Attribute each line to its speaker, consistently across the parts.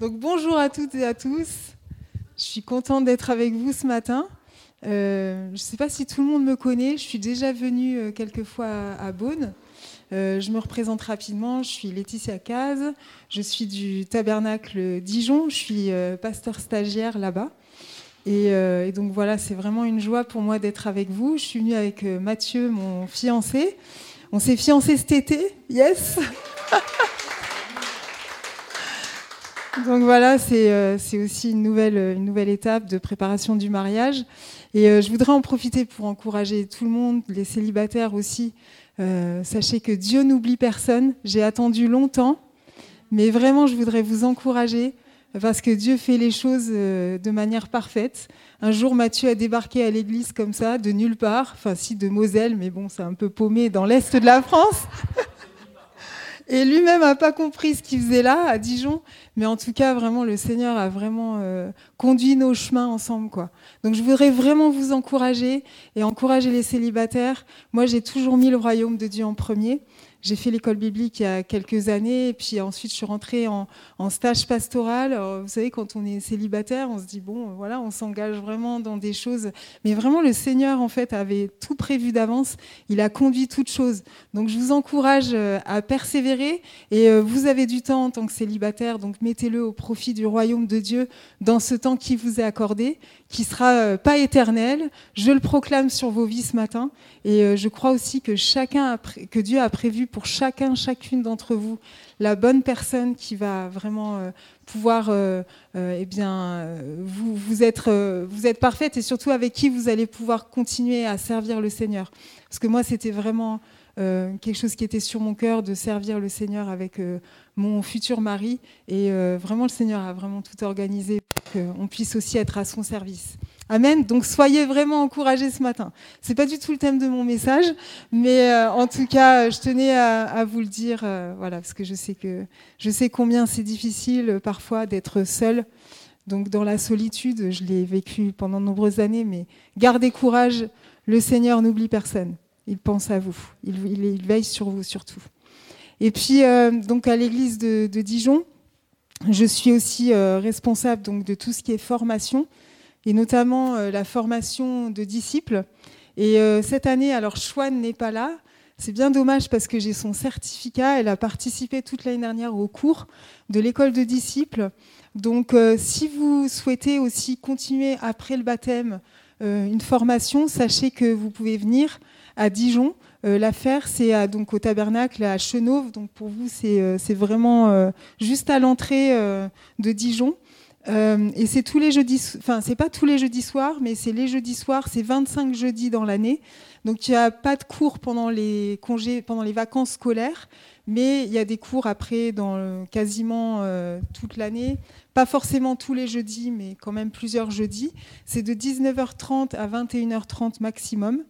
Speaker 1: Donc bonjour à toutes et à tous. Je suis contente d'être avec vous ce matin. Euh, je ne sais pas si tout le monde me connaît. Je suis déjà venue euh, quelques fois à, Beaune. Euh, je me représente rapidement. Je suis Laetitia Caz. Je suis du tabernacle Dijon. Je suis pasteur stagiaire là-bas. Et, et, donc voilà, c'est vraiment une joie pour moi d'être avec vous. Je suis venue avec Mathieu, mon fiancé. On s'est fiancé cet été. Yes Donc voilà, euh, c'est aussi une nouvelle, une nouvelle étape de préparation du mariage. Et euh, je voudrais en profiter pour encourager tout le monde, les célibataires aussi. Euh, sachez que Dieu n'oublie personne. J'ai attendu longtemps, mais vraiment, je voudrais vous encourager parce que Dieu fait les choses de manière parfaite. Un jour, Mathieu a débarqué à l'église comme ça, de nulle part, enfin si de Moselle, mais bon, c'est un peu paumé dans l'est de la France. Et lui-même n'a pas compris ce qu'il faisait là, à Dijon. Mais en tout cas, vraiment, le Seigneur a vraiment euh, conduit nos chemins ensemble. Quoi. Donc je voudrais vraiment vous encourager et encourager les célibataires. Moi, j'ai toujours mis le royaume de Dieu en premier. J'ai fait l'école biblique il y a quelques années, et puis ensuite je suis rentrée en, stage pastoral. vous savez, quand on est célibataire, on se dit bon, voilà, on s'engage vraiment dans des choses. Mais vraiment, le Seigneur en fait avait tout prévu d'avance. Il a conduit toutes choses. Donc je vous encourage euh, à persévérer. Et euh, vous avez du temps en tant que célibataire, donc mettez-le au profit du royaume de Dieu dans ce temps qui vous est accordé, qui sera euh, pas éternel. Je le proclame sur vos vies ce matin. Et je crois aussi que chacun, que Dieu a prévu pour chacun, chacune d'entre vous, la bonne personne qui va vraiment euh, pouvoir, euh, euh, eh bien, vous, vous, être, vous êtes parfaite et surtout avec qui vous allez pouvoir continuer à servir le Seigneur. Parce que moi, c'était vraiment quelque chose qui était sur mon cœur de servir le Seigneur avec mon futur mari. Et vraiment, le Seigneur a vraiment tout organisé qu'on puisse aussi être à son service. Amen. Donc soyez vraiment encouragés ce matin. C'est pas du tout le thème de mon message, mais euh, en tout cas, je tenais à, vous le dire, euh, voilà, parce que je sais que je sais combien c'est difficile euh, parfois d'être seul. Donc dans la solitude, je l'ai vécu pendant de nombreuses années, mais gardez courage. Le Seigneur n'oublie personne. Il pense à vous. Il, veille sur vous surtout. Et puis donc à l'église de, de, Dijon, je suis aussi responsable donc de tout ce qui est formation et notamment euh, la formation de disciples. Et euh, cette année, alors Chouane n'est pas là. C'est bien dommage parce que j'ai son certificat. Elle a participé toute l'année dernière au cours de l'école de disciples. Donc, euh, si vous souhaitez aussi continuer après le baptême une formation, sachez que vous pouvez venir à Dijon. La faire, c'est donc au tabernacle à Chenauve. Donc, pour vous, c'est vraiment juste à l'entrée de Dijon. Euh, et c'est tous les jeudis, enfin c'est pas tous les jeudis soirs, mais c'est les jeudis soirs, c'est 25 jeudis dans l'année. Donc il n'y a pas de cours pendant les congés, pendant les vacances scolaires, mais il y a des cours après dans quasiment euh, toute l'année. Pas forcément tous les jeudis, mais quand même plusieurs jeudis. C'est de 19h30 à 21h30 maximum.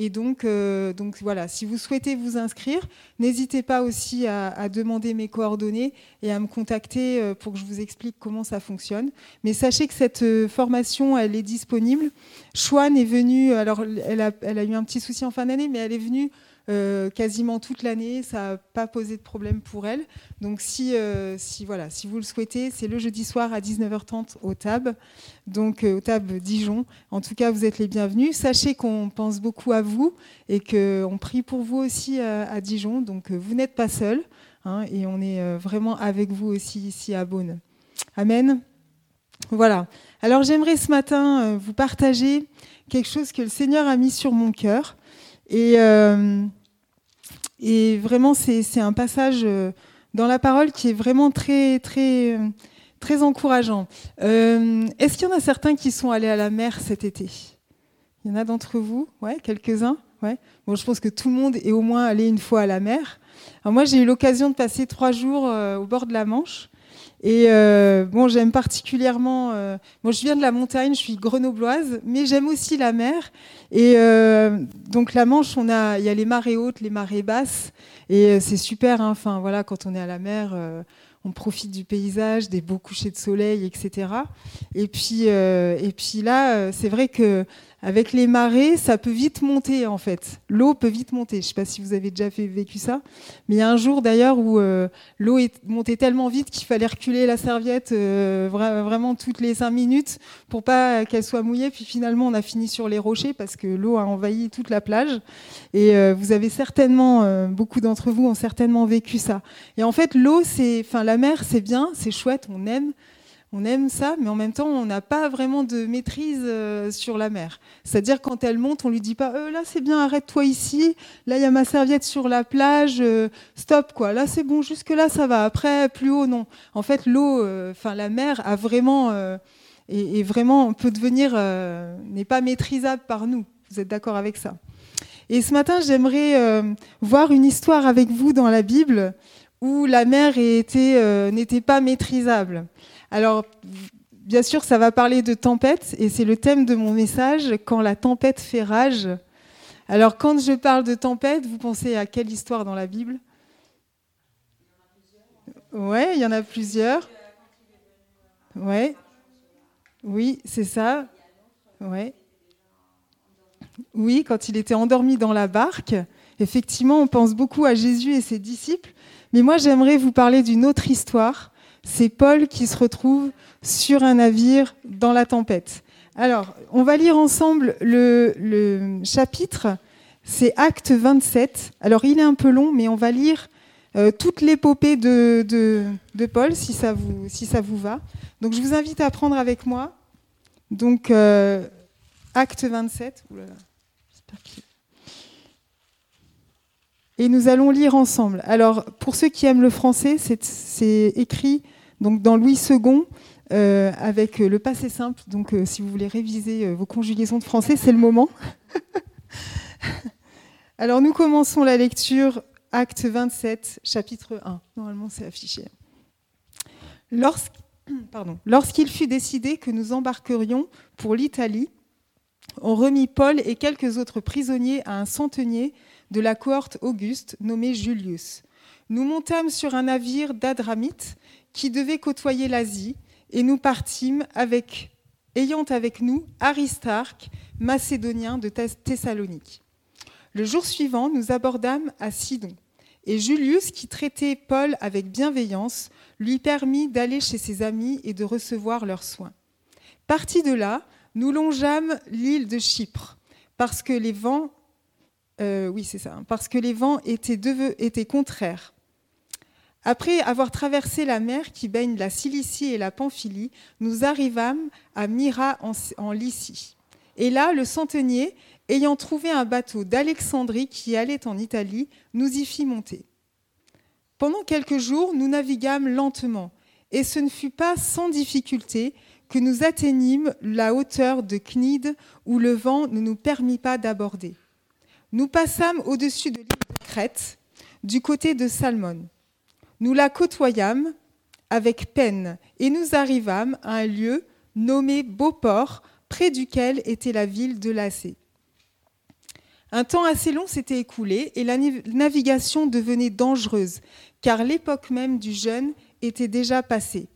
Speaker 1: Et donc, euh, donc voilà, si vous souhaitez vous inscrire, n'hésitez pas aussi à, demander mes coordonnées et à me contacter euh, pour que je vous explique comment ça fonctionne. Mais sachez que cette euh, formation, elle est disponible. Chouane est venue, alors elle a eu un petit souci en fin d'année, mais elle est venue euh, quasiment toute l'année. Ça n'a pas posé de problème pour elle. Donc si, euh, si, voilà, si vous le souhaitez, c'est le jeudi soir à 19h30 au TAB, donc euh, au TAB Dijon. En tout cas, vous êtes les bienvenus. Sachez qu'on pense beaucoup à vous et qu'on prie pour vous aussi à, Dijon. Donc vous n'êtes pas seul hein, et on est vraiment avec vous aussi ici à Beaune. Amen. Voilà. Alors j'aimerais ce matin vous partager quelque chose que le Seigneur a mis sur mon cœur. Et, et vraiment, c'est un passage euh, dans la parole qui est vraiment très, très, très encourageant. Euh, est-ce qu'il y en a certains qui sont allés à la mer cet été? Il y en a d'entre vous? Ouais, quelques-uns? Ouais. Bon, je pense que tout le monde est au moins allé une fois à la mer. Alors moi, j'ai eu l'occasion de passer trois jours euh, au bord de la Manche. Et euh, bon, j'aime particulièrement. Euh, bon, je viens de la montagne, je suis grenobloise, mais j'aime aussi la mer. Et euh, donc la Manche, on a, il y a les marées hautes, les marées basses, et c'est super. Hein, enfin voilà, quand on est à la mer, on profite du paysage, des beaux couchers de soleil, etc. Et puis, et puis là, c'est vrai que avec les marées, ça peut vite monter en fait. L'eau peut vite monter. Je ne sais pas si vous avez déjà vécu ça, mais il y a un jour d'ailleurs où euh, l'eau est montée tellement vite qu'il fallait reculer la serviette euh, vraiment toutes les cinq minutes pour pas qu'elle soit mouillée. Puis finalement, on a fini sur les rochers parce que l'eau a envahi toute la plage. Et euh, vous avez certainement, beaucoup d'entre vous ont certainement vécu ça. Et en fait, l'eau, c'est, enfin, la mer, c'est bien, c'est chouette, on aime on aime ça, mais en même temps, on n'a pas vraiment de maîtrise euh, sur la mer. C'est-à-dire, quand elle monte, on lui dit pas euh, là, c'est bien, arrête-toi ici. Là, il y a ma serviette sur la plage. Euh, stop, quoi. Là, c'est bon, jusque-là, ça va. Après, plus haut, non. En fait, l'eau, enfin, la mer a vraiment. Et, vraiment, peut devenir. n'est pas maîtrisable par nous. Vous êtes d'accord avec ça? Et ce matin, j'aimerais voir une histoire avec vous dans la Bible où la mer n'était pas maîtrisable. Alors, bien sûr, ça va parler de tempête, et c'est le thème de mon message, quand la tempête fait rage. Alors, quand je parle de tempête, vous pensez à quelle histoire dans la Bible? Ouais, il y en a plusieurs. Ouais. Oui, c'est ça. Ouais. Oui, quand il était endormi dans la barque. Effectivement, on pense beaucoup à Jésus et ses disciples. Mais moi, j'aimerais vous parler d'une autre histoire c'est Paul qui se retrouve sur un navire dans la tempête. Alors, on va lire ensemble le, chapitre, c'est Acte 27. Alors, il est un peu long, mais on va lire euh, toute l'épopée de, Paul, si ça, vous, si ça vous va. Donc, je vous invite à prendre avec moi. Donc, euh, Acte 27. Et nous allons lire ensemble. Alors, pour ceux qui aiment le français, c'est écrit donc dans Louis II, euh, avec le passé simple. Donc euh, si vous voulez réviser euh, vos conjugaisons de français, c'est le moment. Alors nous commençons la lecture, acte 27, chapitre 1. Normalement c'est affiché. Lorsqu'il fut décidé que nous embarquerions pour l'Italie, on remit Paul et quelques autres prisonniers à un centenier de la cohorte Auguste nommé Julius. Nous montâmes sur un navire d'Adramite qui devait côtoyer l'Asie, et nous partîmes avec, ayant avec nous Aristarque, macédonien de Thessalonique. Le jour suivant, nous abordâmes à Sidon, et Julius, qui traitait Paul avec bienveillance, lui permit d'aller chez ses amis et de recevoir leurs soins. Partis de là, nous longeâmes l'île de Chypre, parce que les vents, euh, oui c'est ça, parce que les vents étaient, étaient contraires. Après avoir traversé la mer qui baigne la Cilicie et la Pamphylie, nous arrivâmes à Myra en, Lycie. Et là, le centenier, ayant trouvé un bateau d'Alexandrie qui allait en Italie, nous y fit monter. Pendant quelques jours, nous naviguâmes lentement, et ce ne fut pas sans difficulté que nous atteignîmes la hauteur de Cnide, où le vent ne nous permit pas d'aborder. Nous passâmes au-dessus de l'île de Crète, du côté de Salmone. Nous la côtoyâmes avec peine et nous arrivâmes à un lieu nommé Beauport, près duquel était la ville de Lacé. Un temps assez long s'était écoulé et la navigation devenait dangereuse, car l'époque même du jeûne était déjà passée.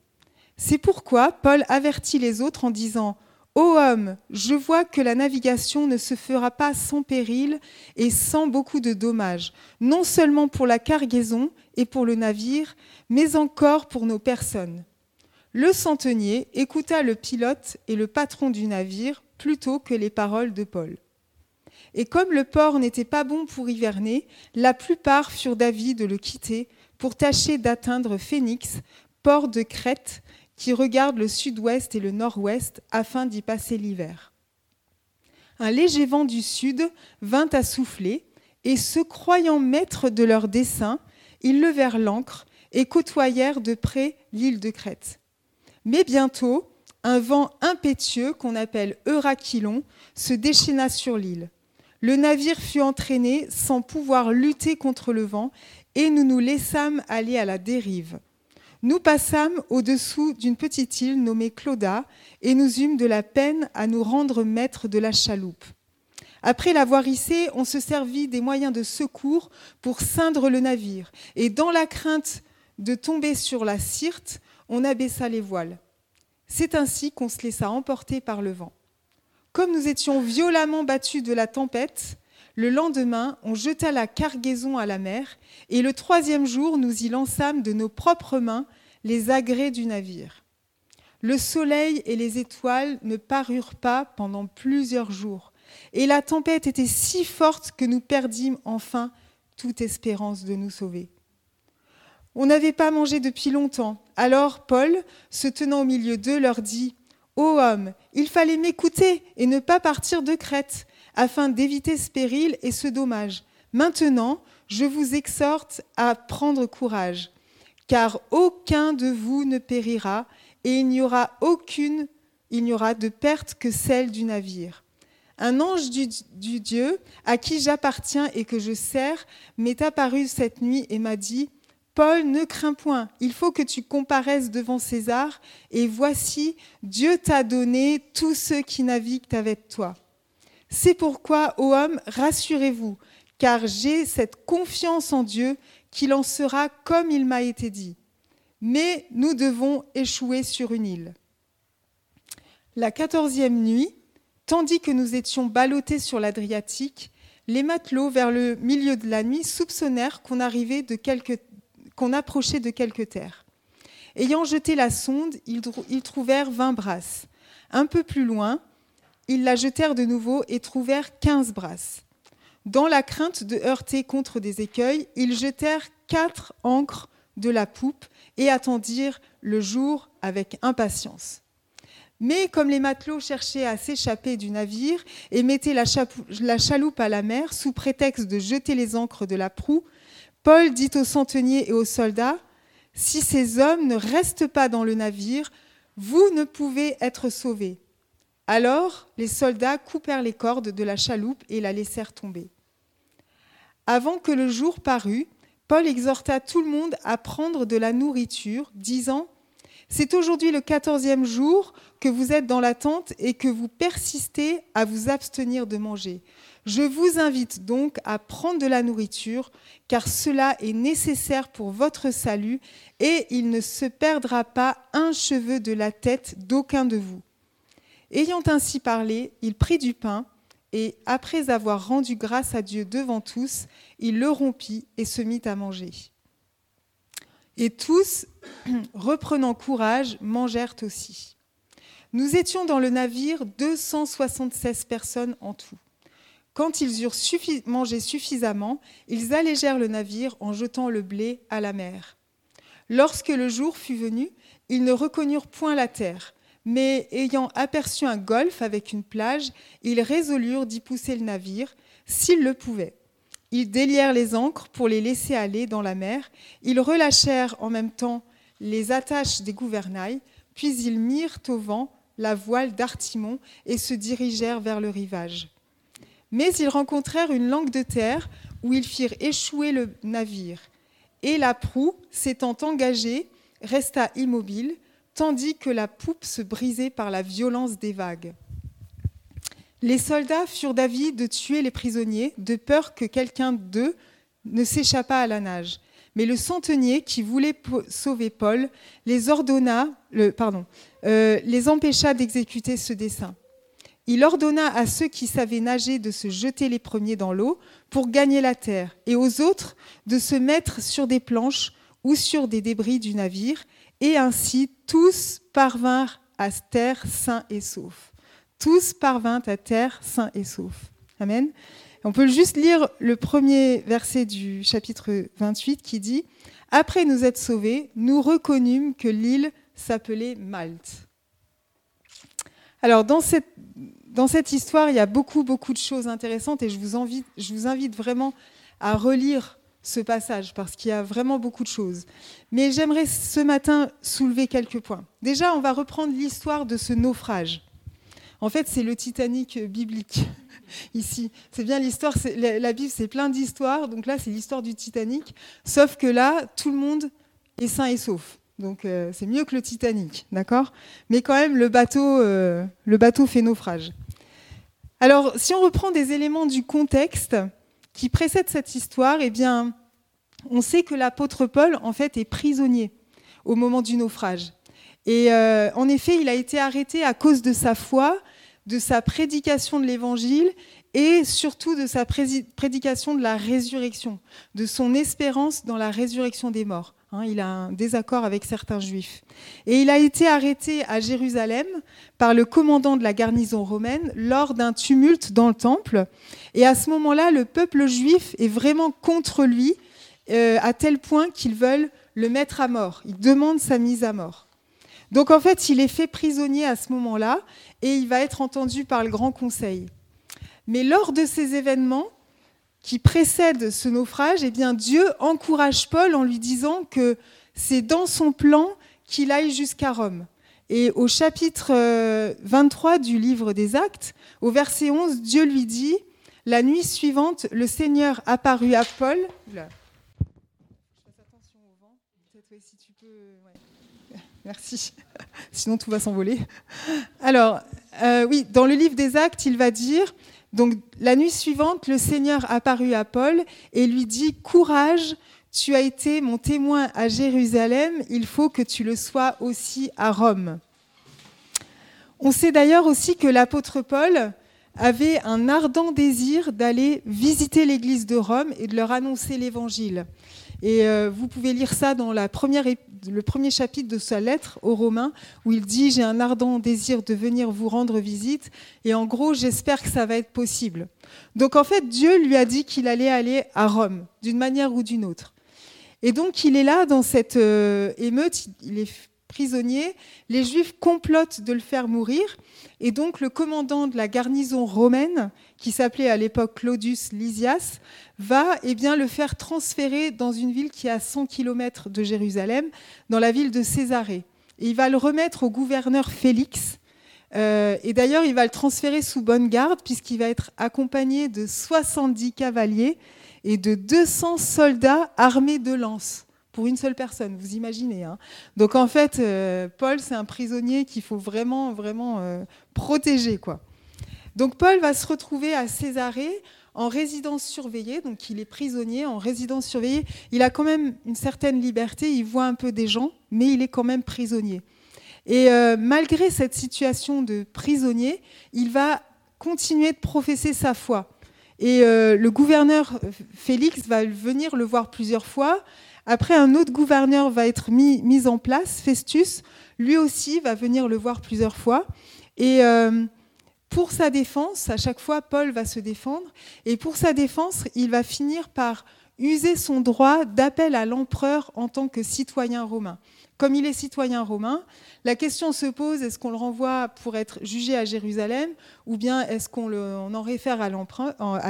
Speaker 1: C'est pourquoi Paul avertit les autres en disant Ô homme, je vois que la navigation ne se fera pas sans péril et sans beaucoup de dommages, non seulement pour la cargaison et pour le navire, mais encore pour nos personnes. Le centenier écouta le pilote et le patron du navire plutôt que les paroles de Paul. Et comme le port n'était pas bon pour hiverner, la plupart furent d'avis de le quitter pour tâcher d'atteindre Phénix, port de Crète, qui regarde le sud-ouest et le nord-ouest afin d'y passer l'hiver. Un léger vent du sud vint à souffler, et se croyant maîtres de leur dessein, ils levèrent l'ancre et côtoyèrent de près l'île de Crète. Mais bientôt, un vent impétueux qu'on appelle Eurachylon se déchaîna sur l'île. Le navire fut entraîné sans pouvoir lutter contre le vent et nous nous laissâmes aller à la dérive. Nous passâmes au-dessous d'une petite île nommée Clauda et nous eûmes de la peine à nous rendre maîtres de la chaloupe. Après l'avoir hissé, on se servit des moyens de secours pour ceindre le navire, et dans la crainte de tomber sur la Syrte, on abaissa les voiles. C'est ainsi qu'on se laissa emporter par le vent. Comme nous étions violemment battus de la tempête, le lendemain, on jeta la cargaison à la mer, et le troisième jour, nous y lançâmes de nos propres mains les agrès du navire. Le soleil et les étoiles ne parurent pas pendant plusieurs jours, et la tempête était si forte que nous perdîmes enfin toute espérance de nous sauver. On n'avait pas mangé depuis longtemps. Alors Paul, se tenant au milieu d'eux, leur dit Ô homme, il fallait m'écouter et ne pas partir de Crète afin d'éviter ce péril et ce dommage. Maintenant, je vous exhorte à prendre courage, car aucun de vous ne périra, et il n'y aura aucune, il n'y aura de perte que celle du navire. Un ange du, du Dieu à qui j'appartiens et que je sers m'est apparu cette nuit et m'a dit, Paul, ne crains point, il faut que tu comparaisses devant César, et voici, Dieu t'a donné tous ceux qui naviguent avec toi. C'est pourquoi, ô homme, rassurez-vous, car j'ai cette confiance en Dieu qu'il en sera comme il m'a été dit. Mais nous devons échouer sur une île. La quatorzième nuit, tandis que nous étions ballottés sur l'Adriatique, les matelots, vers le milieu de la nuit, soupçonnèrent qu'on arrivait qu'on approchait de quelque terre. Ayant jeté la sonde, ils trouvèrent vingt brasses. Un peu plus loin, ils la jetèrent de nouveau et trouvèrent quinze brasses. Dans la crainte de heurter contre des écueils, ils jetèrent quatre ancres de la poupe et attendirent le jour avec impatience. Mais comme les matelots cherchaient à s'échapper du navire et mettaient la, chaloupe à la mer sous prétexte de jeter les ancres de la proue, Paul dit aux centeniers et aux soldats, Si ces hommes ne restent pas dans le navire, vous ne pouvez être sauvés. Alors les soldats coupèrent les cordes de la chaloupe et la laissèrent tomber. Avant que le jour parût, Paul exhorta tout le monde à prendre de la nourriture, disant C'est aujourd'hui le quatorzième jour que vous êtes dans la tente et que vous persistez à vous abstenir de manger. Je vous invite donc à prendre de la nourriture, car cela est nécessaire pour votre salut, et il ne se perdra pas un cheveu de la tête d'aucun de vous. Ayant ainsi parlé, il prit du pain et, après avoir rendu grâce à Dieu devant tous, il le rompit et se mit à manger. Et tous, reprenant courage, mangèrent aussi. Nous étions dans le navire 276 personnes en tout. Quand ils eurent mangé suffisamment, ils allégèrent le navire en jetant le blé à la mer. Lorsque le jour fut venu, ils ne reconnurent point la terre, mais ayant aperçu un golfe avec une plage, ils résolurent d'y pousser le navire, s'ils le pouvaient. Ils délièrent les ancres pour les laisser aller dans la mer, ils relâchèrent en même temps les attaches des gouvernails, puis ils mirent au vent la voile d'Artimon et se dirigèrent vers le rivage. Mais ils rencontrèrent une langue de terre où ils firent échouer le navire, et la proue, s'étant engagée, resta immobile, tandis que la poupe se brisait par la violence des vagues. Les soldats furent d'avis de tuer les prisonniers, de peur que quelqu'un d'eux ne s'échappât à la nage. Mais le centenier, qui voulait sauver Paul, les ordonna, euh, les empêcha d'exécuter ce dessein. Il ordonna à ceux qui savaient nager de se jeter les premiers dans l'eau pour gagner la terre, et aux autres de se mettre sur des planches ou sur des débris du navire, et ainsi tous parvinrent à terre sains et saufs. Tous parvinrent à terre sains et saufs. Amen. On peut juste lire le premier verset du chapitre 28 qui dit Après nous être sauvés, nous reconnûmes que l'île s'appelait Malte. Alors, dans cette, dans cette histoire, il y a beaucoup, beaucoup de choses intéressantes et je vous invite, je vous invite vraiment à relire ce passage parce qu'il y a vraiment beaucoup de choses. Mais j'aimerais ce matin soulever quelques points. Déjà, on va reprendre l'histoire de ce naufrage. En fait, c'est le Titanic biblique ici. C'est bien l'histoire, la Bible, c'est plein d'histoires. Donc là, c'est l'histoire du Titanic. Sauf que là, tout le monde est sain et sauf. Donc euh, c'est mieux que le Titanic, d'accord? Mais quand même, euh, le bateau fait naufrage. Alors, si on reprend des éléments du contexte, qui précède cette histoire, eh bien, on sait que l'apôtre Paul, en fait, est prisonnier au moment du naufrage. Et euh, en effet, il a été arrêté à cause de sa foi de sa prédication de l'évangile et surtout de sa prédication de la résurrection, de son espérance dans la résurrection des morts. Hein, il a un désaccord avec certains juifs. Et il a été arrêté à Jérusalem par le commandant de la garnison romaine lors d'un tumulte dans le temple. Et à ce moment-là, le peuple juif est vraiment contre lui, euh, à tel point qu'ils veulent le mettre à mort. Ils demandent sa mise à mort. Donc en fait, il est fait prisonnier à ce moment-là et il va être entendu par le Grand Conseil. Mais lors de ces événements qui précèdent ce naufrage, eh bien Dieu encourage Paul en lui disant que c'est dans son plan qu'il aille jusqu'à Rome. Et au chapitre 23 euh, du livre des Actes, au verset 11, Dieu lui dit, La nuit suivante, le Seigneur apparut à Paul. Merci. Sinon, tout va s'envoler. Alors, euh, oui, dans le livre des Actes, il va dire donc la nuit suivante, le Seigneur apparut à Paul et lui dit Courage, tu as été mon témoin à Jérusalem, il faut que tu le sois aussi à Rome. On sait d'ailleurs aussi que l'apôtre Paul avait un ardent désir d'aller visiter l'église de Rome et de leur annoncer l'évangile. Et euh, vous pouvez lire ça dans le premier chapitre de sa lettre aux Romains, où il dit J'ai un ardent désir de venir vous rendre visite, et en gros, j'espère que ça va être possible. Donc en fait, Dieu lui a dit qu'il allait aller à Rome, d'une manière ou d'une autre. Et donc il est là dans cette euh, émeute, il est prisonnier, les Juifs complotent de le faire mourir, et donc le commandant de la garnison romaine, qui s'appelait à l'époque Claudius Lysias, va eh bien, le faire transférer dans une ville qui est à 100 km de Jérusalem, dans la ville de Césarée. Et il va le remettre au gouverneur Félix. Euh, et d'ailleurs, il va le transférer sous bonne garde, puisqu'il va être accompagné de 70 cavaliers et de 200 soldats armés de lances pour une seule personne, vous imaginez. Hein. Donc en fait, euh, Paul, c'est un prisonnier qu'il faut vraiment, vraiment euh, protéger. Quoi. Donc Paul va se retrouver à Césarée en résidence surveillée, donc il est prisonnier en résidence surveillée. Il a quand même une certaine liberté, il voit un peu des gens, mais il est quand même prisonnier. Et euh, malgré cette situation de prisonnier, il va continuer de professer sa foi. Et le gouverneur Félix va venir le voir plusieurs fois après, un autre gouverneur va être mis, mis en place, Festus. Lui aussi va venir le voir plusieurs fois. Et euh, pour sa défense, à chaque fois, Paul va se défendre. Et pour sa défense, il va finir par user son droit d'appel à l'empereur en tant que citoyen romain. Comme il est citoyen romain, la question se pose est-ce qu'on le renvoie pour être jugé à Jérusalem ou bien est-ce qu'on en réfère à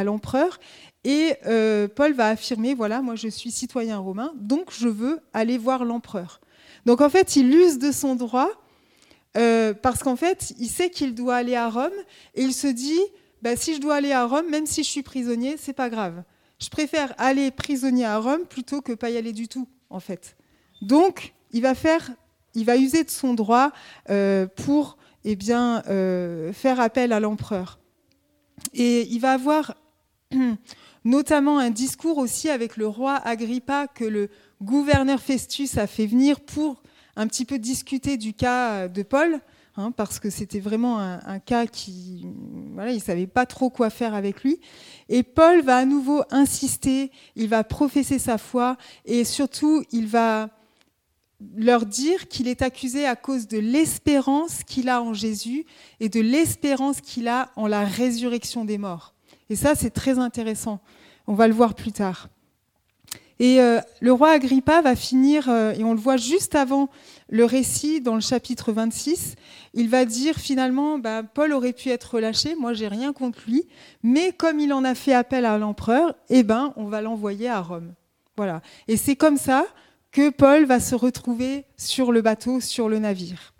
Speaker 1: l'empereur Et euh, Paul va affirmer voilà, moi je suis citoyen romain, donc je veux aller voir l'empereur. Donc en fait, il use de son droit euh, parce qu'en fait, il sait qu'il doit aller à Rome et il se dit bah, si je dois aller à Rome, même si je suis prisonnier, c'est pas grave. Je préfère aller prisonnier à Rome plutôt que pas y aller du tout, en fait. Donc, il va, faire, il va user de son droit euh, pour eh bien, euh, faire appel à l'empereur. Et il va avoir notamment un discours aussi avec le roi Agrippa que le gouverneur Festus a fait venir pour un petit peu discuter du cas de Paul. Hein, parce que c'était vraiment un, cas qui, voilà, il savait pas trop quoi faire avec lui. Et Paul va à nouveau insister, il va professer sa foi et surtout il va leur dire qu'il est accusé à cause de l'espérance qu'il a en Jésus et de l'espérance qu'il a en la résurrection des morts. Et ça, c'est très intéressant. On va le voir plus tard. Et euh, le roi Agrippa va finir, euh, et on le voit juste avant le récit dans le chapitre 26, il va dire finalement, bah, Paul aurait pu être relâché, moi j'ai rien contre lui, mais comme il en a fait appel à l'empereur, eh ben, on va l'envoyer à Rome. Voilà. Et c'est comme ça que Paul va se retrouver sur le bateau, sur le navire.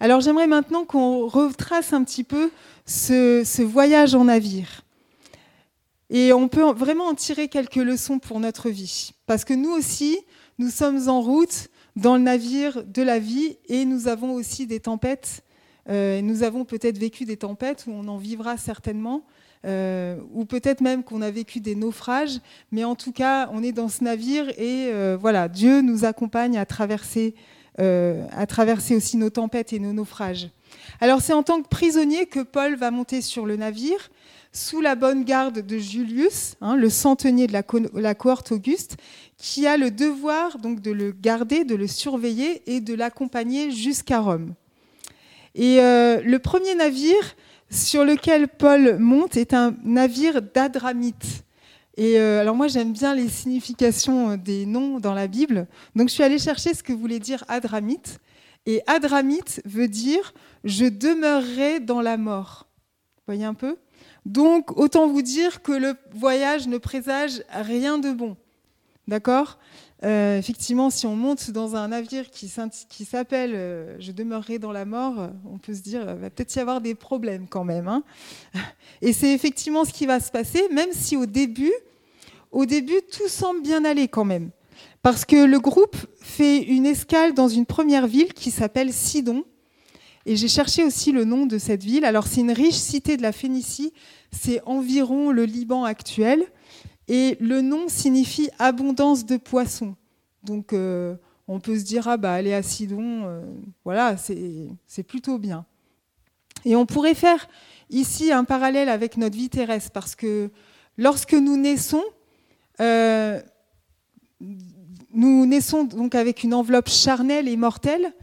Speaker 1: Alors j'aimerais maintenant qu'on retrace un petit peu ce, voyage en navire. Et on peut vraiment en tirer quelques leçons pour notre vie. Parce que nous aussi, nous sommes en route dans le navire de la vie et nous avons aussi des tempêtes. Euh, nous avons peut-être vécu des tempêtes où on en vivra certainement. Euh, ou peut-être même qu'on a vécu des naufrages, mais en tout cas, on est dans ce navire et euh, voilà, Dieu nous accompagne à traverser, à traverser aussi nos tempêtes et nos naufrages. Alors c'est en tant que prisonnier que Paul va monter sur le navire sous la bonne garde de Julius, hein, le centenier de la, cohorte Auguste, qui a le devoir donc de le garder, de le surveiller et de l'accompagner jusqu'à Rome. Et euh, le premier navire sur lequel Paul monte est un navire d'Adramite. Et euh, alors moi j'aime bien les significations des noms dans la Bible, donc je suis allée chercher ce que voulait dire Adramite. Et Adramite veut dire je demeurerai dans la mort. Voyez un peu? Donc autant vous dire que le voyage ne présage rien de bon. D'accord? Euh, effectivement, si on monte dans un navire qui s'appelle euh, Je demeurerai dans la mort, on peut se dire, il va peut-être y avoir des problèmes quand même. Hein. Et c'est effectivement ce qui va se passer, même si au début, au début, tout semble bien aller quand même. Parce que le groupe fait une escale dans une première ville qui s'appelle Sidon. Et j'ai cherché aussi le nom de cette ville. Alors c'est une riche cité de la Phénicie, c'est environ le Liban actuel. Et le nom signifie abondance de poissons. Donc euh, on peut se dire, ah bah aller à Sidon, euh, voilà, c'est plutôt bien. Et on pourrait faire ici un parallèle avec notre vie terrestre, parce que lorsque nous naissons, euh, nous naissons donc avec une enveloppe charnelle et mortelle,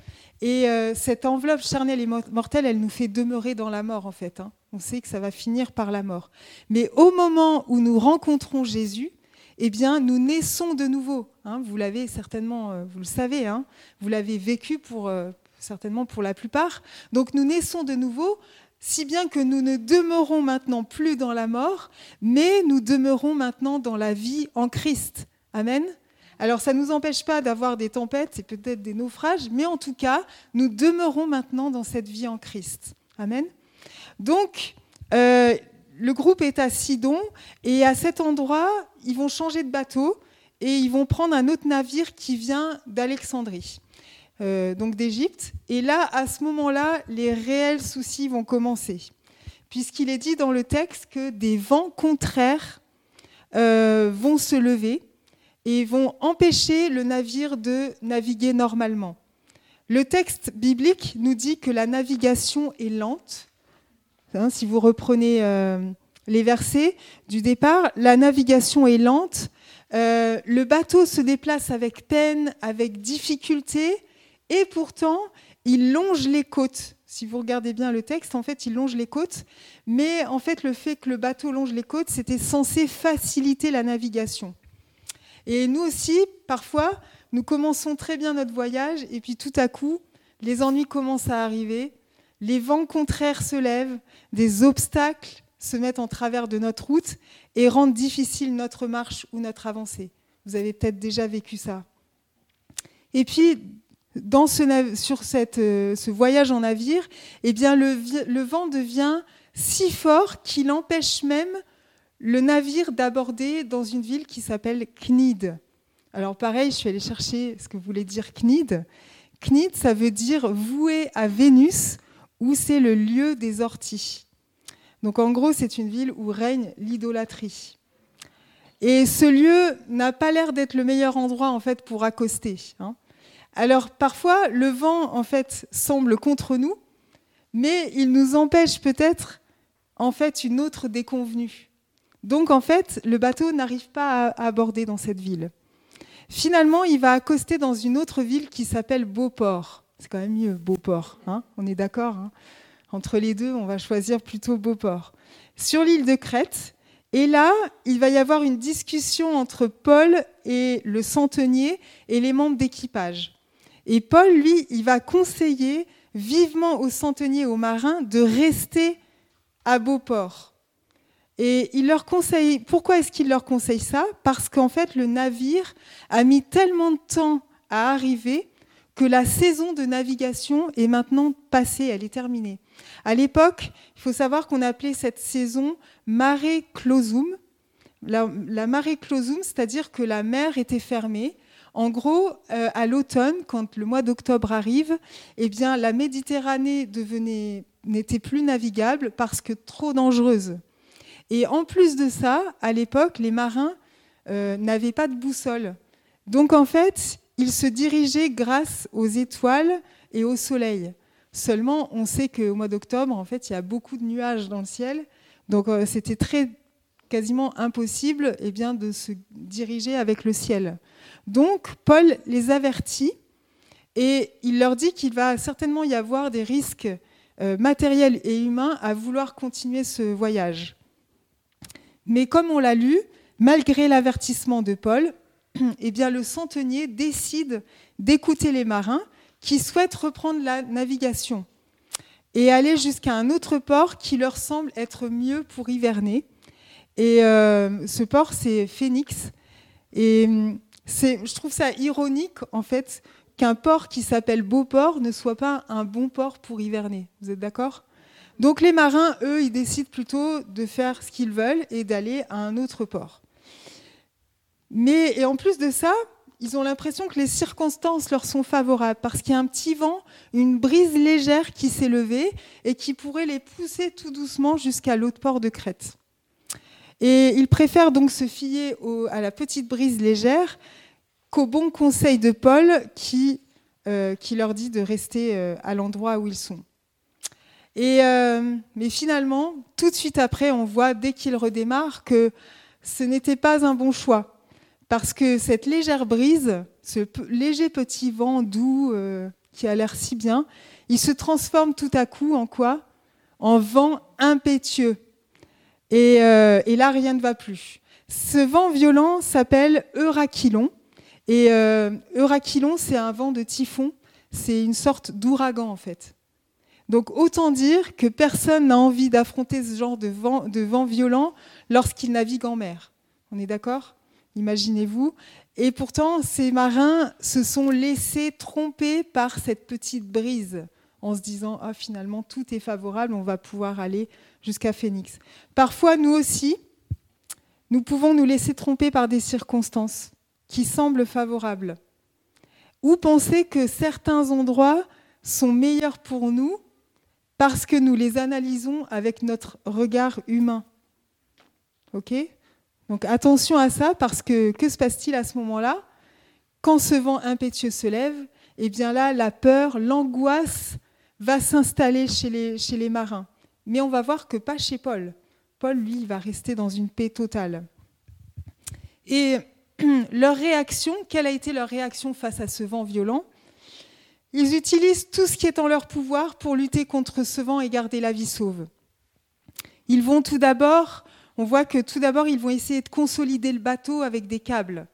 Speaker 1: et cette enveloppe charnelle et mortelle, elle nous fait demeurer dans la mort en fait. Hein on sait que ça va finir par la mort. Mais au moment où nous rencontrons Jésus, eh bien, nous naissons de nouveau. Hein. vous l'avez certainement, euh, vous le savez, hein. vous l'avez vécu pour, euh, certainement pour la plupart. Donc, nous naissons de nouveau, si bien que nous ne demeurons maintenant plus dans la mort, mais nous demeurons maintenant dans la vie en Christ. Amen. Alors, ça ne nous empêche pas d'avoir des tempêtes et peut-être des naufrages, mais en tout cas, nous demeurons maintenant dans cette vie en Christ. Amen. Donc, euh, le groupe est à Sidon et à cet endroit, ils vont changer de bateau et ils vont prendre un autre navire qui vient d'Alexandrie, euh, donc d'Égypte. Et là, à ce moment-là, les réels soucis vont commencer, puisqu'il est dit dans le texte que des vents contraires euh, vont se lever et vont empêcher le navire de naviguer normalement. Le texte biblique nous dit que la navigation est lente Hein, si vous reprenez euh, les versets du départ, la navigation est lente, euh, le bateau se déplace avec peine, avec difficulté, et pourtant, il longe les côtes. Si vous regardez bien le texte, en fait, il longe les côtes, mais en fait, le fait que le bateau longe les côtes, c'était censé faciliter la navigation. Et nous aussi, parfois, nous commençons très bien notre voyage, et puis tout à coup, les ennuis commencent à arriver, les vents contraires se lèvent, des obstacles se mettent en travers de notre route et rendent difficile notre marche ou notre avancée. Vous avez peut-être déjà vécu ça. Et puis, dans ce, sur euh, ce voyage en navire, eh bien, le vent devient si fort qu'il empêche même le navire d'aborder dans une ville qui s'appelle Cnide. Alors pareil, je suis allée chercher ce que voulait dire Cnide. Cnide, ça veut dire voué à Vénus où c'est le lieu des orties. Donc en gros, c'est une ville où règne l'idolâtrie. Et ce lieu n'a pas l'air d'être le meilleur endroit en fait pour accoster. Hein. Alors parfois, le vent en fait semble contre nous, mais il nous empêche peut-être en fait une autre déconvenue. Donc en fait, le bateau n'arrive pas à aborder dans cette ville. Finalement, il va accoster dans une autre ville qui s'appelle Beauport. C'est quand même mieux, Beauport. Hein on est d'accord hein Entre les deux, on va choisir plutôt Beauport. Sur l'île de Crète, et là, il va y avoir une discussion entre Paul et le centenier et les membres d'équipage. Et Paul, lui, il va conseiller vivement aux centeniers et aux marins de rester à Beauport. Et il leur conseille, pourquoi est-ce qu'il leur conseille ça? Parce qu'en fait, le navire a mis tellement de temps à arriver que la saison de navigation est maintenant passée, elle est terminée. À l'époque, il faut savoir qu'on appelait cette saison mare closum. La, mare closum, c'est-à-dire que la mer était fermée. En gros, euh, à l'automne, quand le mois d'octobre arrive, eh bien, la Méditerranée n'était plus navigable parce que trop dangereuse. Et en plus de ça, à l'époque, les marins euh, n'avaient pas de boussole. Donc en fait, il se dirigeait grâce aux étoiles et au soleil. Seulement, on sait qu'au mois d'octobre, en fait, il y a beaucoup de nuages dans le ciel. Donc, euh, c'était très quasiment impossible eh bien, de se diriger avec le ciel. Donc, Paul les avertit et il leur dit qu'il va certainement y avoir des risques euh, matériels et humains à vouloir continuer ce voyage. Mais comme on l'a lu, malgré l'avertissement de Paul, eh le centenier décide d'écouter les marins qui souhaitent reprendre la navigation et aller jusqu'à un autre port qui leur semble être mieux pour hiverner. Et euh, ce port, c'est Phoenix. Et je trouve ça ironique, en fait, qu'un port qui s'appelle Beauport ne soit pas un bon port pour hiverner. Vous êtes d'accord? Donc les marins, eux, ils décident plutôt de faire ce qu'ils veulent et d'aller à un autre port. Mais et en plus de ça, ils ont l'impression que les circonstances leur sont favorables parce qu'il y a un petit vent, une brise légère qui s'est levée et qui pourrait les pousser tout doucement jusqu'à l'autre port de Crète. Et ils préfèrent donc se fier à la petite brise légère qu'au bon conseil de Paul qui, euh, leur dit de rester euh, à l'endroit où ils sont. Et, euh, mais finalement, tout de suite après, on voit dès qu'ils redémarrent que ce n'était pas un bon choix parce que cette légère brise, ce léger petit vent doux euh, qui a l'air si bien, il se transforme tout à coup en quoi? En vent impétueux. Euh, et, là, rien ne va plus. Ce vent violent s'appelle Eurachilon. Et Eurachilon, c'est un vent de typhon. C'est une sorte d'ouragan, en fait. Donc autant dire que personne n'a envie d'affronter ce genre de vent, violent lorsqu'il navigue en mer. On est d'accord? Imaginez-vous. Et pourtant, ces marins se sont laissés tromper par cette petite brise en se disant ah finalement tout est favorable, on va pouvoir aller jusqu'à Phoenix. Parfois, nous aussi, nous pouvons nous laisser tromper par des circonstances qui semblent favorables, ou penser que certains endroits sont meilleurs pour nous parce que nous les analysons avec notre regard humain. OK? Donc attention à ça parce que que se passe-t-il à ce moment-là? Quand ce vent impétueux se lève, eh bien là, la peur, l'angoisse va s'installer chez les, chez les marins. Mais on va voir que pas chez Paul. Paul, lui, va rester dans une paix totale. Et leur réaction, quelle a été leur réaction face à ce vent violent? Ils utilisent tout ce qui est en leur pouvoir pour lutter contre ce vent et garder la vie sauve. Ils vont tout d'abord on voit que tout d'abord, ils vont essayer de consolider le bateau avec des câbles.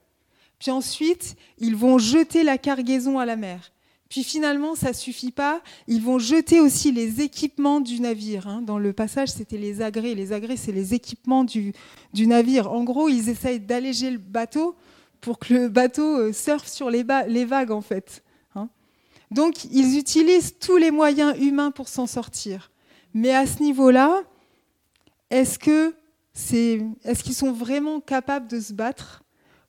Speaker 1: Puis ensuite, ils vont jeter la cargaison à la mer. Puis finalement, ça ne suffit pas. Ils vont jeter aussi les équipements du navire. Hein. Dans le passage, c'était les agrès. Les agrès, c'est les équipements du, navire. En gros, ils essayent d'alléger le bateau pour que le bateau euh, surfe sur les, vagues, en fait. Donc, ils utilisent tous les moyens humains pour s'en sortir. Mais à ce niveau-là, est-ce qu'ils sont vraiment capables de se battre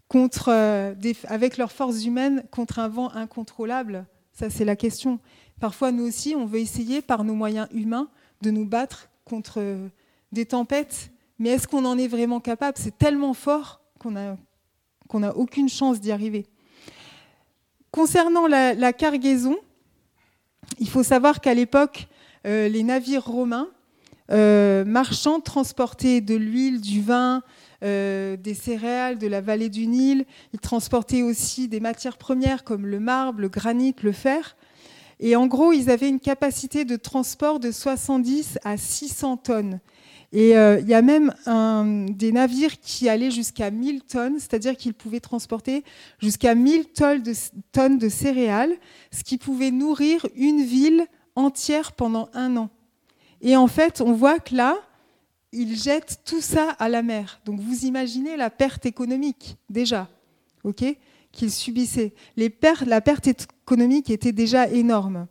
Speaker 1: contre, euh, avec leurs forces humaines contre un vent incontrôlable? Ça, c'est la question. Parfois, nous aussi, on veut essayer, par nos moyens humains, de nous battre contre euh, des tempêtes. Mais est-ce qu'on en est vraiment capable? C'est tellement fort qu'on n'a aucune chance d'y arriver. Concernant la, cargaison, il faut savoir qu'à l'époque, euh, les navires romains euh, marchands transportaient de l'huile, du vin, euh, des céréales de la vallée du Nil. Ils transportaient aussi des matières premières comme le marbre, le granit, le fer. Et en gros, ils avaient une capacité de transport de 70 à 600 tonnes. Et euh, il y a même des navires qui allaient jusqu'à 1000 tonnes, c'est-à-dire qu'ils pouvaient transporter jusqu'à 1000 tonnes de, tonnes de céréales, ce qui pouvait nourrir une ville entière pendant un an. Et en fait, on voit que là, ils jettent tout ça à la mer. Donc vous imaginez la perte économique déjà, ok, qu'ils subissaient. Les la perte économique était déjà énorme.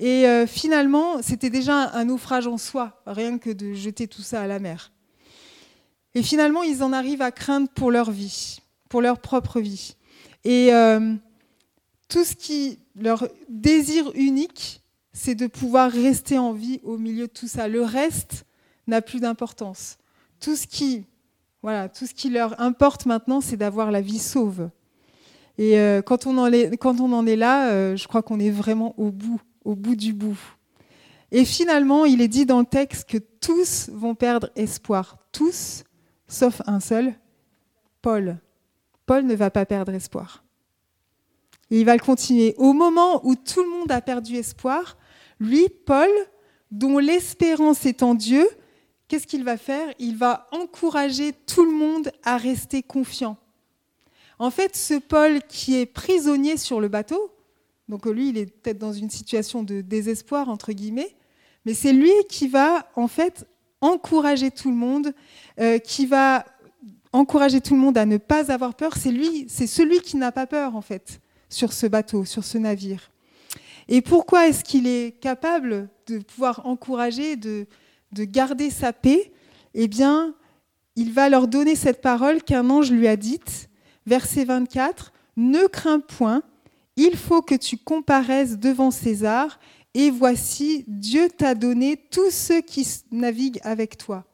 Speaker 1: Et euh, finalement, c'était déjà un naufrage en soi, rien que de jeter tout ça à la mer. Et finalement, ils en arrivent à craindre pour leur vie, pour leur propre vie. Et euh, tout ce qui leur désir unique, c'est de pouvoir rester en vie au milieu de tout ça. Le reste n'a plus d'importance. Tout ce qui, voilà, tout ce qui leur importe maintenant, c'est d'avoir la vie sauve. Et euh, quand, on en est, quand on en est là, je crois qu'on est vraiment au bout, au bout du bout. Et finalement, il est dit dans le texte que tous vont perdre espoir. Tous, sauf un seul, Paul. Paul ne va pas perdre espoir. il va le continuer. Au moment où tout le monde a perdu espoir, lui, Paul, dont l'espérance est en Dieu, qu'est-ce qu'il va faire? Il va encourager tout le monde à rester confiant. En fait, ce Paul qui est prisonnier sur le bateau, donc lui, il est peut-être dans une situation de désespoir, entre guillemets, mais c'est lui qui va, en fait, encourager tout le monde, euh, qui va encourager tout le monde à ne pas avoir peur. C'est lui, c'est celui qui n'a pas peur, en fait, sur ce bateau, sur ce navire. Et pourquoi est-ce qu'il est capable de pouvoir encourager, de, de garder sa paix? Eh bien, il va leur donner cette parole qu'un ange lui a dite, verset 24, Ne crains point, il faut que tu comparaisses devant César, et voici, Dieu t'a donné tous ceux qui naviguent avec toi.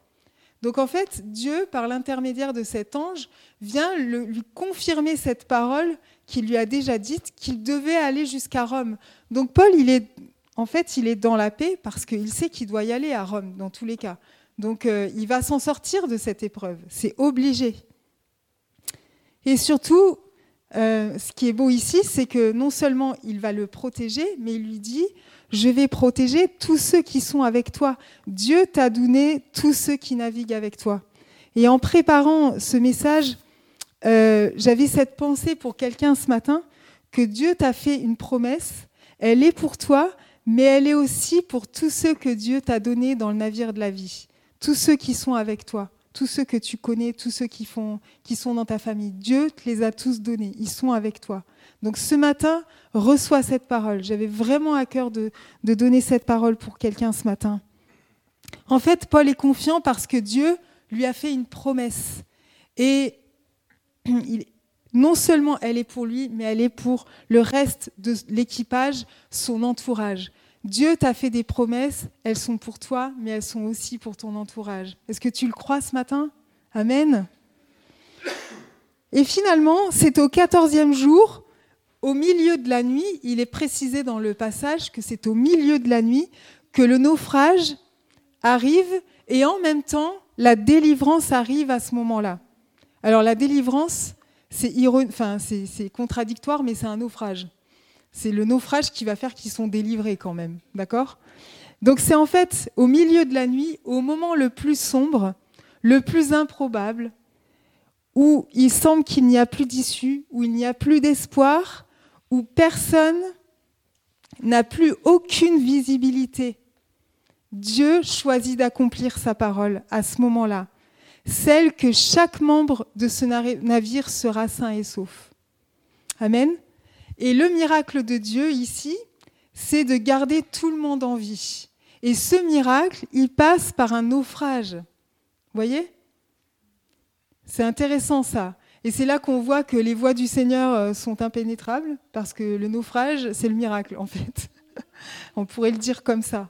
Speaker 1: Donc en fait, Dieu, par l'intermédiaire de cet ange, vient lui confirmer cette parole qu'il lui a déjà dite qu'il devait aller jusqu'à Rome. Donc Paul, il est, en fait, il est dans la paix parce qu'il sait qu'il doit y aller à Rome, dans tous les cas. Donc euh, il va s'en sortir de cette épreuve. C'est obligé. Et surtout, euh, ce qui est beau ici, c'est que non seulement il va le protéger, mais il lui dit, je vais protéger tous ceux qui sont avec toi. Dieu t'a donné tous ceux qui naviguent avec toi. Et en préparant ce message, euh, j'avais cette pensée pour quelqu'un ce matin, que Dieu t'a fait une promesse, elle est pour toi, mais elle est aussi pour tous ceux que Dieu t'a donnés dans le navire de la vie, tous ceux qui sont avec toi, tous ceux que tu connais, tous ceux qui, sont dans ta famille. Dieu te les a tous donnés, ils sont avec toi. Donc ce matin, reçois cette parole. J'avais vraiment à cœur de, de donner cette parole pour quelqu'un ce matin. En fait, Paul est confiant parce que Dieu lui a fait une promesse. Et non seulement elle est pour lui, mais elle est pour le reste de l'équipage, son entourage. Dieu t'a fait des promesses, elles sont pour toi, mais elles sont aussi pour ton entourage. Est-ce que tu le crois ce matin? Amen. Et finalement, c'est au quatorzième jour, au milieu de la nuit, il est précisé dans le passage que c'est au milieu de la nuit que le naufrage arrive et en même temps, la délivrance arrive à ce moment-là. Alors la délivrance, c'est enfin, contradictoire, mais c'est un naufrage. C'est le naufrage qui va faire qu'ils sont délivrés quand même. D'accord? Donc c'est en fait au milieu de la nuit, au moment le plus sombre, le plus improbable, où il semble qu'il n'y a plus d'issue, où il n'y a plus d'espoir, où personne n'a plus aucune visibilité. Dieu choisit d'accomplir sa parole à ce moment-là celle que chaque membre de ce navire sera sain et sauf. Amen? Et le miracle de Dieu ici, c'est de garder tout le monde en vie. Et ce miracle, il passe par un naufrage. Vous voyez? C'est intéressant ça. Et c'est là qu'on voit que les voies du Seigneur euh, sont impénétrables, parce que le naufrage, c'est le miracle, en fait. On pourrait le dire comme ça.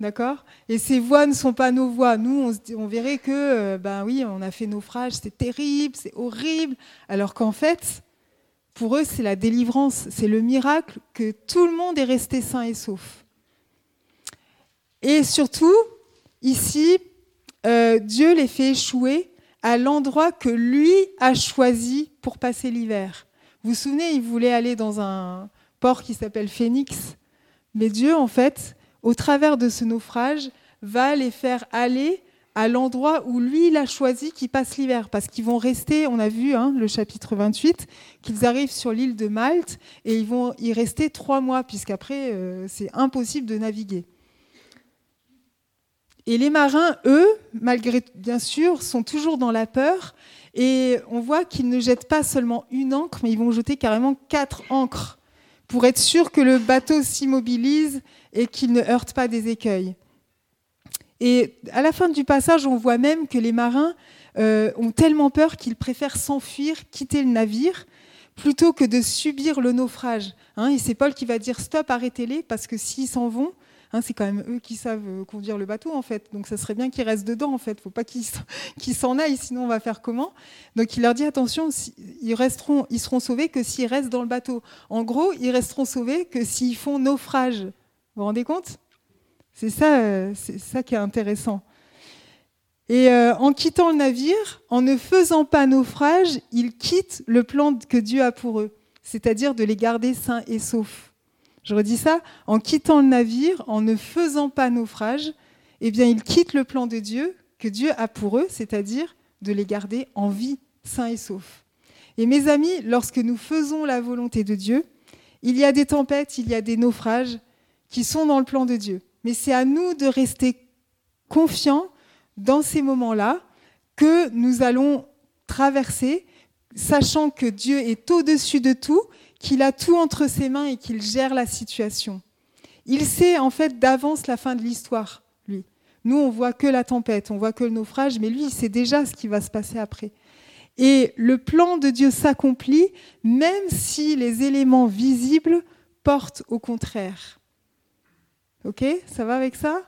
Speaker 1: D'accord? Et ces voix ne sont pas nos voix. Nous, on, verrait que, euh, ben oui, on a fait naufrage, c'est terrible, c'est horrible. Alors qu'en fait, pour eux, c'est la délivrance, c'est le miracle que tout le monde est resté sain et sauf. Et surtout, ici, euh, Dieu les fait échouer à l'endroit que lui a choisi pour passer l'hiver. Vous vous souvenez, il voulait aller dans un port qui s'appelle Phoenix. Mais Dieu, en fait, au travers de ce naufrage, va les faire aller à l'endroit où lui, il a choisi qu'ils passent l'hiver. Parce qu'ils vont rester, on a vu hein, le chapitre 28, qu'ils arrivent sur l'île de Malte et ils vont y rester trois mois, puisqu'après, euh, c'est impossible de naviguer. Et les marins, eux, malgré bien sûr, sont toujours dans la peur. Et on voit qu'ils ne jettent pas seulement une encre, mais ils vont jeter carrément quatre encres pour être sûr que le bateau s'immobilise et qu'il ne heurte pas des écueils. Et à la fin du passage, on voit même que les marins euh, ont tellement peur qu'ils préfèrent s'enfuir, quitter le navire, plutôt que de subir le naufrage. Hein. et c'est Paul qui va dire stop, arrêtez-les, parce que s'ils s'en vont, hein, c'est quand même eux qui savent euh, conduire le bateau en fait. Donc ça serait bien qu'ils restent dedans en fait. Faut pas qu'ils s'en aillent, sinon on va faire comment? Donc il leur dit attention, ils resteront, ils seront sauvés que s'ils restent dans le bateau. En gros, ils resteront sauvés que s'ils font naufrage. Vous vous rendez compte? C'est ça, c'est ça qui est intéressant. Et en quittant le navire, en ne faisant pas naufrage, ils quittent le plan que Dieu a pour eux, c'est-à-dire de les garder sains et saufs. Je redis ça, en quittant le navire, en ne faisant pas naufrage, eh bien, ils quittent le plan de Dieu que Dieu a pour eux, c'est-à-dire de les garder en vie, sains et saufs. Et mes amis, lorsque nous faisons la volonté de Dieu, il y a des tempêtes, il y a des naufrages qui sont dans le plan de Dieu. Mais c'est à nous de rester confiants dans ces moments-là que nous allons traverser, sachant que Dieu est au-dessus de tout qu'il a tout entre ses mains et qu'il gère la situation. Il sait en fait d'avance la fin de l'histoire, lui. Nous, on voit que la tempête, on voit que le naufrage, mais lui, il sait déjà ce qui va se passer après. Et le plan de Dieu s'accomplit même si les éléments visibles portent au contraire. Ok Ça va avec ça?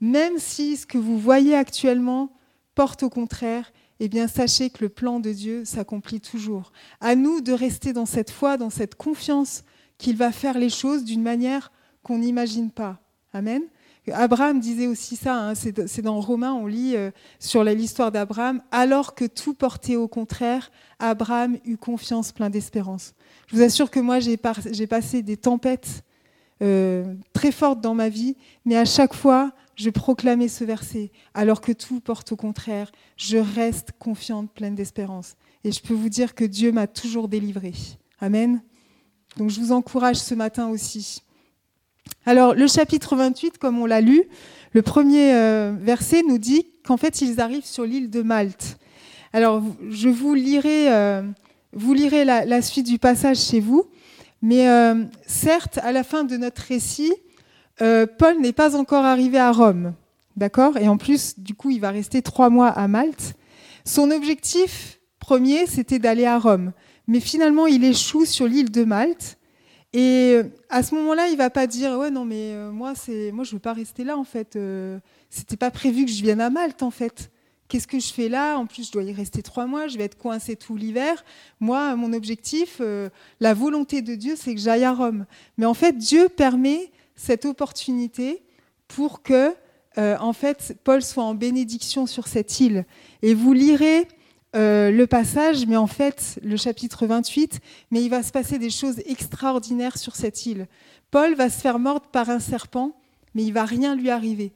Speaker 1: Même si ce que vous voyez actuellement porte au contraire, eh bien sachez que le plan de Dieu s'accomplit toujours. À nous de rester dans cette foi, dans cette confiance qu'il va faire les choses d'une manière qu'on n'imagine pas. Amen. Abraham disait aussi ça, hein, c'est dans Romains, on lit euh, sur l'histoire d'Abraham, alors que tout portait au contraire, Abraham eut confiance plein d'espérance. Je vous assure que moi, j'ai passé des tempêtes euh, très fortes dans ma vie, mais à chaque fois, je proclamais ce verset, alors que tout porte au contraire. Je reste confiante, pleine d'espérance. Et je peux vous dire que Dieu m'a toujours délivré. Amen. Donc je vous encourage ce matin aussi. Alors le chapitre 28, comme on l'a lu, le premier euh, verset nous dit qu'en fait ils arrivent sur l'île de Malte. Alors je vous lirai, euh, vous lirez la, suite du passage chez vous, mais euh, certes, à la fin de notre récit, euh, Paul n'est pas encore arrivé à Rome. D'accord? Et en plus, du coup, il va rester trois mois à Malte. Son objectif premier, c'était d'aller à Rome. Mais finalement, il échoue sur l'île de Malte. Et à ce moment-là, il va pas dire ouais non mais euh, moi c'est moi veux pas rester là en fait. Euh, c'était pas prévu que je vienne à Malte en fait. Qu'est-ce que je fais là? En plus, je dois y rester trois mois. Je vais être coincé tout l'hiver. Moi, mon objectif, la volonté de Dieu, c'est que j'aille à Rome. Mais en fait, Dieu permet cette opportunité pour que, euh, en fait, Paul soit en bénédiction sur cette île. Et vous lirez euh, le passage, mais en fait, le chapitre 28, mais il va se passer des choses extraordinaires sur cette île. Paul va se faire mordre par un serpent, mais il va rien lui arriver.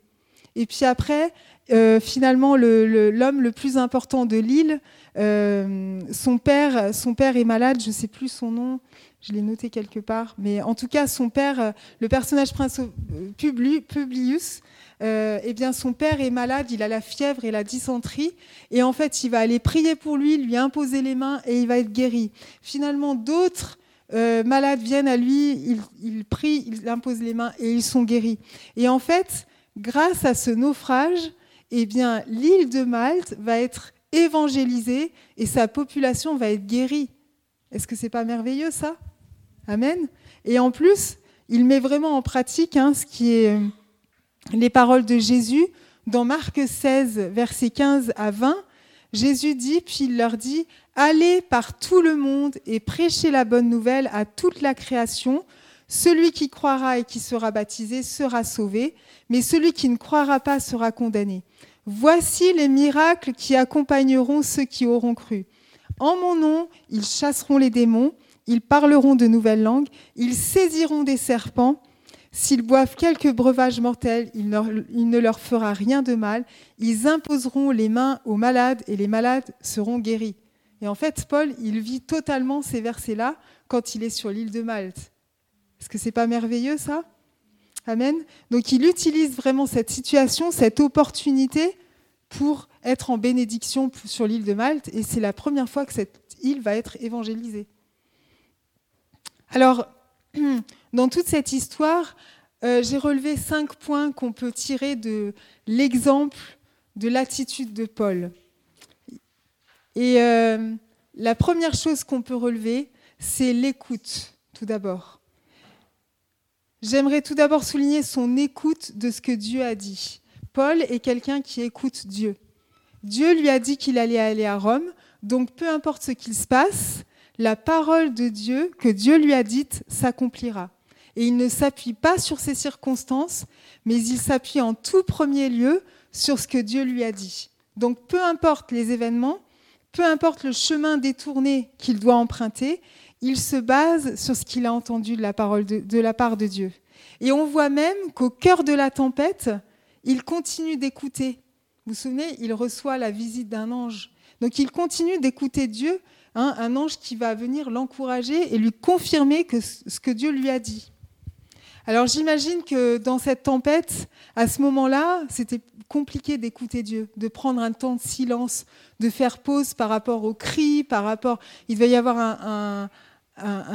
Speaker 1: Et puis après, euh, finalement, l'homme le, plus important de l'île, son, père, son père est malade, je ne sais plus son nom, je l'ai noté quelque part, mais en tout cas, son père, euh, le personnage principal, euh, Publius, euh, eh bien, son père est malade, il a la fièvre et la dysenterie, et en fait, il va aller prier pour lui, lui imposer les mains, et il va être guéri. Finalement, d'autres malades viennent à lui, il, il prie, il impose les mains, et ils sont guéris. Et en fait, grâce à ce naufrage, eh bien, l'île de Malte va être évangélisée et sa population va être guérie. Est-ce que c'est pas merveilleux ça? Amen. Et en plus, il met vraiment en pratique hein, ce qui est euh, les paroles de Jésus dans Marc 16, versets 15 à 20. Jésus dit, puis il leur dit, allez par tout le monde et prêchez la bonne nouvelle à toute la création. Celui qui croira et qui sera baptisé sera sauvé, mais celui qui ne croira pas sera condamné. Voici les miracles qui accompagneront ceux qui auront cru. En mon nom, ils chasseront les démons, ils parleront de nouvelles langues, ils saisiront des serpents, s'ils boivent quelques breuvages mortels, il ne leur fera rien de mal, ils imposeront les mains aux malades et les malades seront guéris. Et en fait, Paul, il vit totalement ces versets-là quand il est sur l'île de Malte. Est-ce que c'est pas merveilleux ça? Amen. Donc il utilise vraiment cette situation, cette opportunité pour être en bénédiction sur l'île de Malte, et c'est la première fois que cette île va être évangélisée. Alors, dans toute cette histoire, euh, j'ai relevé cinq points qu'on peut tirer de l'exemple de l'attitude de Paul. Et euh, la première chose qu'on peut relever, c'est l'écoute, tout d'abord. J'aimerais tout d'abord souligner son écoute de ce que Dieu a dit. Paul est quelqu'un qui écoute Dieu. Dieu lui a dit qu'il allait aller à Rome, donc peu importe ce qu'il se passe, la parole de Dieu que Dieu lui a dite s'accomplira. Et il ne s'appuie pas sur ses circonstances, mais il s'appuie en tout premier lieu sur ce que Dieu lui a dit. Donc peu importe les événements, peu importe le chemin détourné qu'il doit emprunter, il se base sur ce qu'il a entendu de la, parole de, la part de Dieu. Et on voit même qu'au cœur de la tempête, il continue d'écouter. Vous vous souvenez, il reçoit la visite d'un ange. Donc il continue d'écouter Dieu, hein, un ange qui va venir l'encourager et lui confirmer ce que Dieu lui a dit. Alors j'imagine que dans cette tempête, à ce moment-là, c'était compliqué d'écouter Dieu, de prendre un temps de silence, de faire pause par rapport aux cris, par rapport... Il devait y avoir un,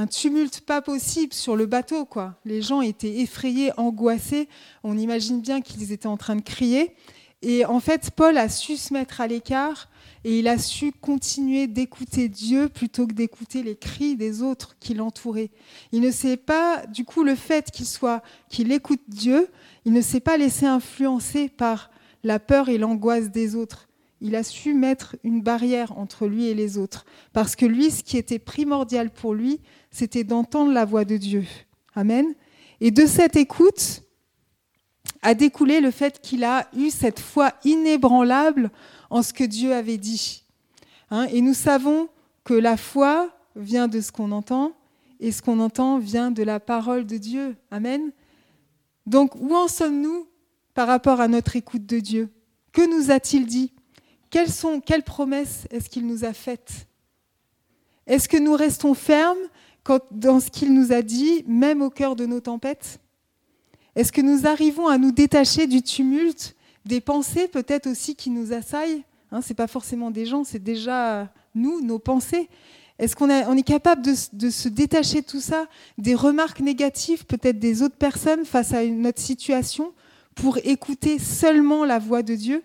Speaker 1: tumulte pas possible sur le bateau. quoi. Les gens étaient effrayés, angoissés. On imagine bien qu'ils étaient en train de crier. Et en fait, Paul a su se mettre à l'écart et il a su continuer d'écouter Dieu plutôt que d'écouter les cris des autres qui l'entouraient. Il ne s'est pas, du coup, le fait qu'il soit, qu'il écoute Dieu, il ne s'est pas laissé influencer par la peur et l'angoisse des autres. Il a su mettre une barrière entre lui et les autres. Parce que lui, ce qui était primordial pour lui, c'était d'entendre la voix de Dieu. Amen. Et de cette écoute a découlé le fait qu'il a eu cette foi inébranlable en ce que Dieu avait dit. Hein, et nous savons que la foi vient de ce qu'on entend, et ce qu'on entend vient de la parole de Dieu. Amen. Donc, où en sommes-nous par rapport à notre écoute de Dieu? Que nous a-t-il dit? Quelles, sont, quelles promesses est-ce qu'il nous a faites? Est-ce que nous restons fermes dans ce qu'il nous a dit, même au cœur de nos tempêtes? Est-ce que nous arrivons à nous détacher du tumulte des pensées peut-être aussi qui nous assaillent. Hein, ce n'est pas forcément des gens, c'est déjà nous, nos pensées. Est-ce qu'on on est capable de, de, se détacher de tout ça, des remarques négatives peut-être des autres personnes face à une, notre situation, pour écouter seulement la voix de Dieu?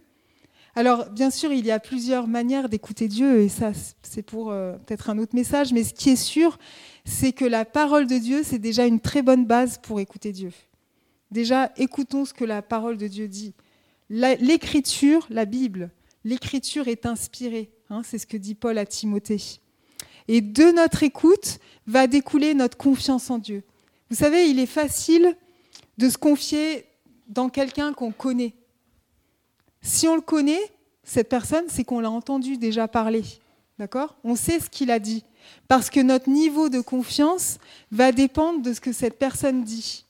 Speaker 1: Alors, bien sûr, il y a plusieurs manières d'écouter Dieu, et ça, c'est pour euh, peut-être un autre message, mais ce qui est sûr, c'est que la parole de Dieu, c'est déjà une très bonne base pour écouter Dieu. Déjà, écoutons ce que la parole de Dieu dit. L'écriture, la Bible, l'écriture est inspirée. Hein, c'est ce que dit Paul à Timothée. Et de notre écoute va découler notre confiance en Dieu. Vous savez, il est facile de se confier dans quelqu'un qu'on connaît. Si on le connaît, cette personne, c'est qu'on l'a entendu déjà parler. D'accord? On sait ce qu'il a dit. Parce que notre niveau de confiance va dépendre de ce que cette personne dit.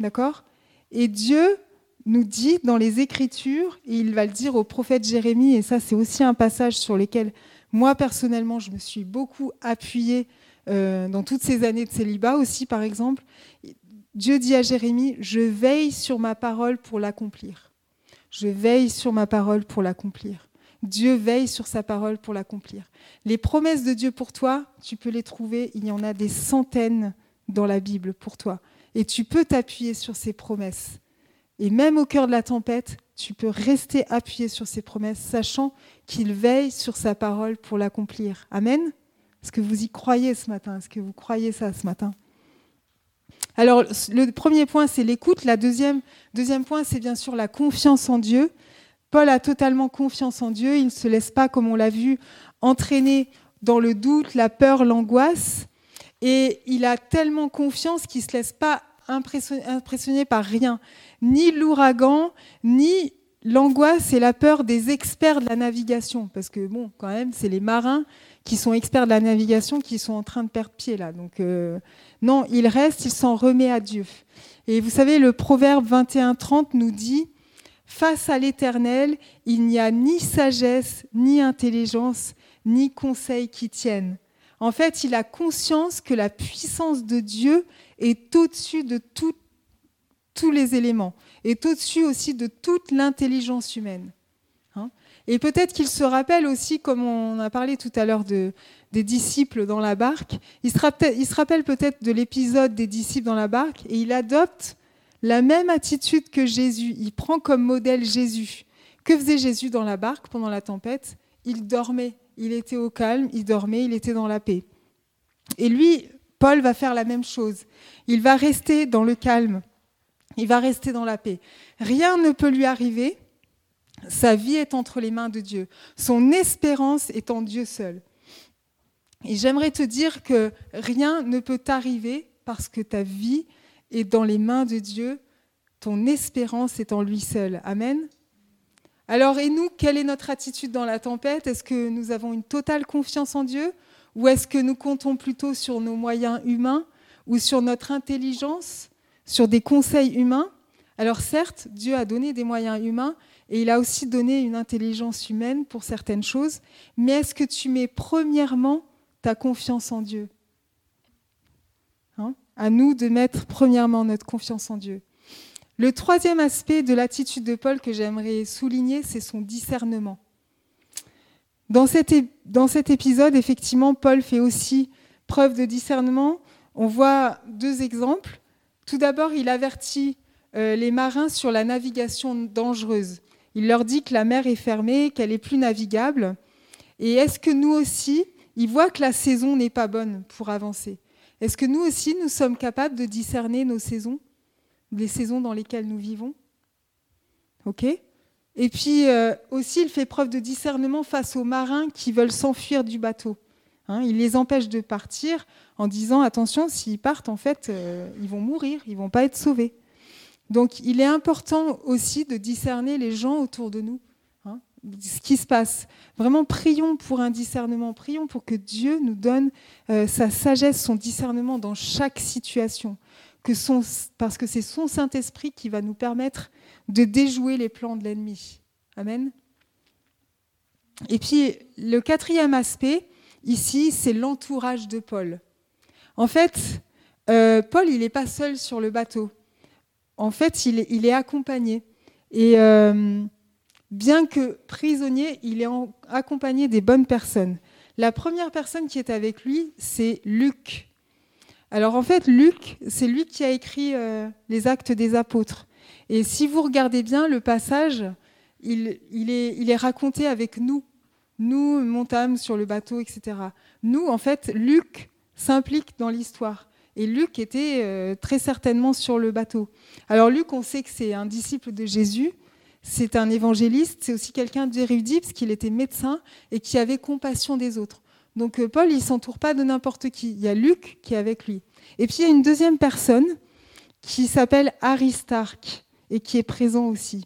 Speaker 1: D'accord? Et Dieu nous dit dans les Écritures, et il va le dire au prophète Jérémie, et ça c'est aussi un passage sur lequel moi personnellement je me suis beaucoup appuyée euh, dans toutes ces années de célibat aussi par exemple, Dieu dit à Jérémie, je veille sur ma parole pour l'accomplir. Je veille sur ma parole pour l'accomplir. Dieu veille sur sa parole pour l'accomplir. Les promesses de Dieu pour toi, tu peux les trouver, il y en a des centaines dans la Bible pour toi. Et tu peux t'appuyer sur ces promesses. Et même au cœur de la tempête, tu peux rester appuyé sur ses promesses, sachant qu'il veille sur sa parole pour l'accomplir. Amen Est-ce que vous y croyez ce matin? Est-ce que vous croyez ça ce matin? Alors, le premier point, c'est l'écoute. La deuxième, deuxième point, c'est bien sûr la confiance en Dieu. Paul a totalement confiance en Dieu. Il ne se laisse pas, comme on l'a vu, entraîner dans le doute, la peur, l'angoisse. Et il a tellement confiance qu'il ne se laisse pas impressionné par rien, ni l'ouragan, ni l'angoisse et la peur des experts de la navigation, parce que bon, quand même, c'est les marins qui sont experts de la navigation qui sont en train de perdre pied là. Donc euh, non, il reste, il s'en remet à Dieu. Et vous savez, le proverbe 21-30 nous dit Face à l'Éternel, il n'y a ni sagesse, ni intelligence, ni conseil qui tiennent. En fait, il a conscience que la puissance de Dieu est au-dessus de tous les éléments, est au-dessus aussi de toute l'intelligence humaine. Hein. et peut-être qu'il se rappelle aussi, comme on a parlé tout à l'heure de, des disciples dans la barque, il se rappelle, il se rappelle peut-être de l'épisode des disciples dans la barque et il adopte la même attitude que Jésus. Il prend comme modèle Jésus. Que faisait Jésus dans la barque pendant la tempête? Il dormait. Il était au calme, il dormait, il était dans la paix. Et lui, Paul va faire la même chose. Il va rester dans le calme. Il va rester dans la paix. Rien ne peut lui arriver. Sa vie est entre les mains de Dieu. Son espérance est en Dieu seul. Et j'aimerais te dire que rien ne peut t'arriver parce que ta vie est dans les mains de Dieu, ton espérance est en lui seul. Amen. Alors, et nous, quelle est notre attitude dans la tempête? Est-ce que nous avons une totale confiance en Dieu? Ou est-ce que nous comptons plutôt sur nos moyens humains ou sur notre intelligence, sur des conseils humains? Alors certes, Dieu a donné des moyens humains et il a aussi donné une intelligence humaine pour certaines choses, mais est-ce que tu mets premièrement ta confiance en Dieu? Hein? À nous de mettre premièrement notre confiance en Dieu. Le troisième aspect de l'attitude de Paul que j'aimerais souligner, c'est son discernement. Dans cet, épisode, effectivement, Paul fait aussi preuve de discernement. On voit deux exemples. Tout d'abord, il avertit euh, les marins sur la navigation dangereuse. Il leur dit que la mer est fermée, qu'elle est plus navigable. Et est-ce que nous aussi, il voit que la saison n'est pas bonne pour avancer? Est-ce que nous aussi, nous sommes capables de discerner nos saisons, les saisons dans lesquelles nous vivons? Ok? Et puis euh, aussi, il fait preuve de discernement face aux marins qui veulent s'enfuir du bateau. Hein, il les empêche de partir en disant attention, s'ils partent, en fait, euh, ils vont mourir, ils vont pas être sauvés. Donc il est important aussi de discerner les gens autour de nous, hein, ce qui se passe. Vraiment, prions pour un discernement, prions pour que Dieu nous donne euh, sa sagesse, son discernement dans chaque situation, parce que c'est son Saint-Esprit qui va nous permettre de déjouer les plans de l'ennemi. Amen. Et puis le quatrième aspect, ici, c'est l'entourage de Paul. En fait, euh, Paul, il n'est pas seul sur le bateau en fait, il est, accompagné. Et euh, bien que prisonnier, il est accompagné des bonnes personnes. La première personne qui est avec lui, c'est Luc. Alors en fait, Luc, c'est lui qui a écrit euh, les actes des apôtres. Et si vous regardez bien le passage, il, est, raconté avec nous. Nous montâmes sur le bateau, etc. Nous, en fait, Luc s'implique dans l'histoire. Et Luc était euh, très certainement sur le bateau. Alors Luc, on sait que c'est un disciple de Jésus, c'est un évangéliste, c'est aussi quelqu'un d'érudit parce qu'il était médecin et qui avait compassion des autres. Donc euh, Paul, il s'entoure pas de n'importe qui. Il y a Luc qui est avec lui. Et puis il y a une deuxième personne qui s'appelle Aristarque et qui est présent aussi.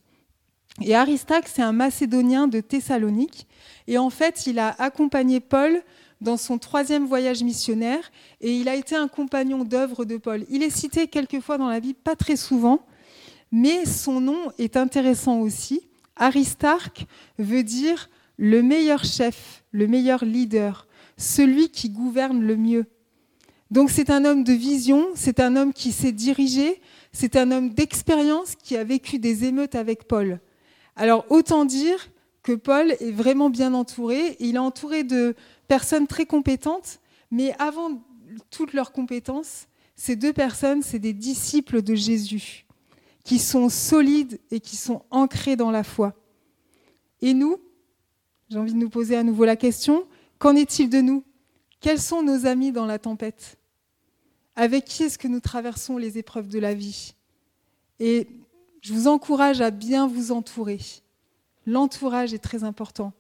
Speaker 1: Et Aristarque, c'est un Macédonien de Thessalonique. Et en fait, il a accompagné Paul dans son troisième voyage missionnaire et il a été un compagnon d'œuvre de Paul. Il est cité quelquefois dans la Bible, pas très souvent, mais son nom est intéressant aussi. Aristarque veut dire le meilleur chef, le meilleur leader, celui qui gouverne le mieux. Donc c'est un homme de vision, c'est un homme qui s'est dirigé, c'est un homme d'expérience qui a vécu des émeutes avec Paul. Alors autant dire que Paul est vraiment bien entouré. Il est entouré de personnes très compétentes, mais avant toutes leurs compétences, ces deux personnes, c'est des disciples de Jésus, qui sont solides et qui sont ancrés dans la foi. Et nous, j'ai envie de nous poser à nouveau la question, qu'en est-il de nous? Quels sont nos amis dans la tempête? Avec qui est-ce que nous traversons les épreuves de la vie? Et je vous encourage à bien vous entourer. L'entourage est très important.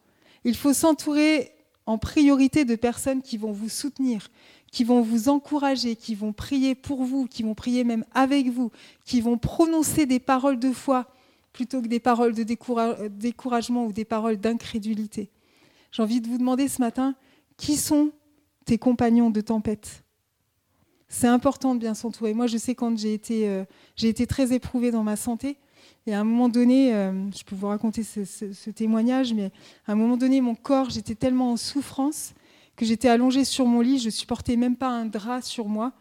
Speaker 1: Il faut s'entourer en priorité de personnes qui vont vous soutenir, qui vont vous encourager, qui vont prier pour vous, qui vont prier même avec vous, qui vont prononcer des paroles de foi plutôt que des paroles de découragement ou des paroles d'incrédulité. J'ai envie de vous demander ce matin, qui sont tes compagnons de tempête? C'est important de bien s'entourer. Moi, je sais quand j'ai été, euh, j'ai été très éprouvée dans ma santé, et à un moment donné, euh, je peux vous raconter ce, témoignage, mais à un moment donné, mon corps, j'étais tellement en souffrance que j'étais allongée sur mon lit, je supportais même pas un drap sur moi,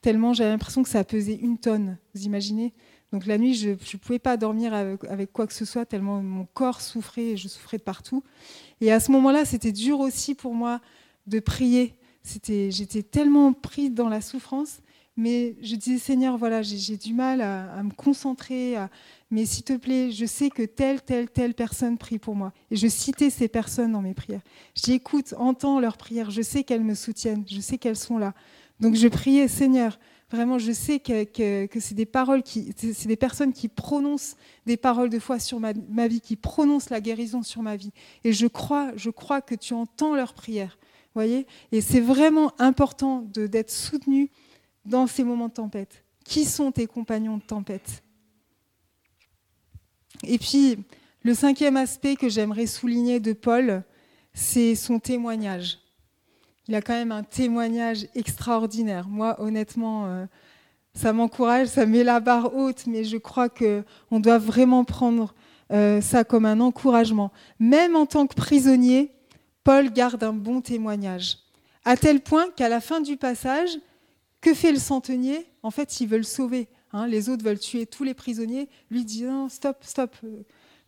Speaker 1: tellement j'avais l'impression que ça pesait une tonne. Vous imaginez? Donc la nuit, je ne pouvais pas dormir avec, quoi que ce soit, tellement mon corps souffrait et je souffrais de partout. Et à ce moment-là, c'était dur aussi pour moi de prier. J'étais tellement prise dans la souffrance mais je disais, Seigneur, voilà, j'ai du mal à, me concentrer, mais s'il te plaît, je sais que telle, telle, telle personne prie pour moi. Et je citais ces personnes dans mes prières. J'écoute, entends leurs prières, je sais qu'elles me soutiennent, je sais qu'elles sont là. Donc je priais, Seigneur, vraiment, je sais que, c'est des paroles qui, des personnes qui prononcent des paroles de foi sur ma, ma, vie, qui prononcent la guérison sur ma vie. Et je crois, je crois que tu entends leurs prières. Voyez Et c'est vraiment important d'être soutenu dans ces moments de tempête. Qui sont tes compagnons de tempête? Et puis, le cinquième aspect que j'aimerais souligner de Paul, c'est son témoignage. Il a quand même un témoignage extraordinaire. Moi, honnêtement, euh, ça m'encourage, ça met la barre haute, mais je crois qu'on doit vraiment prendre euh, ça comme un encouragement. Même en tant que prisonnier, Paul garde un bon témoignage. À tel point qu'à la fin du passage, que fait le centenier? En fait, il veut le sauver. Hein. les autres veulent tuer tous les prisonniers. Lui dit non, stop, stop,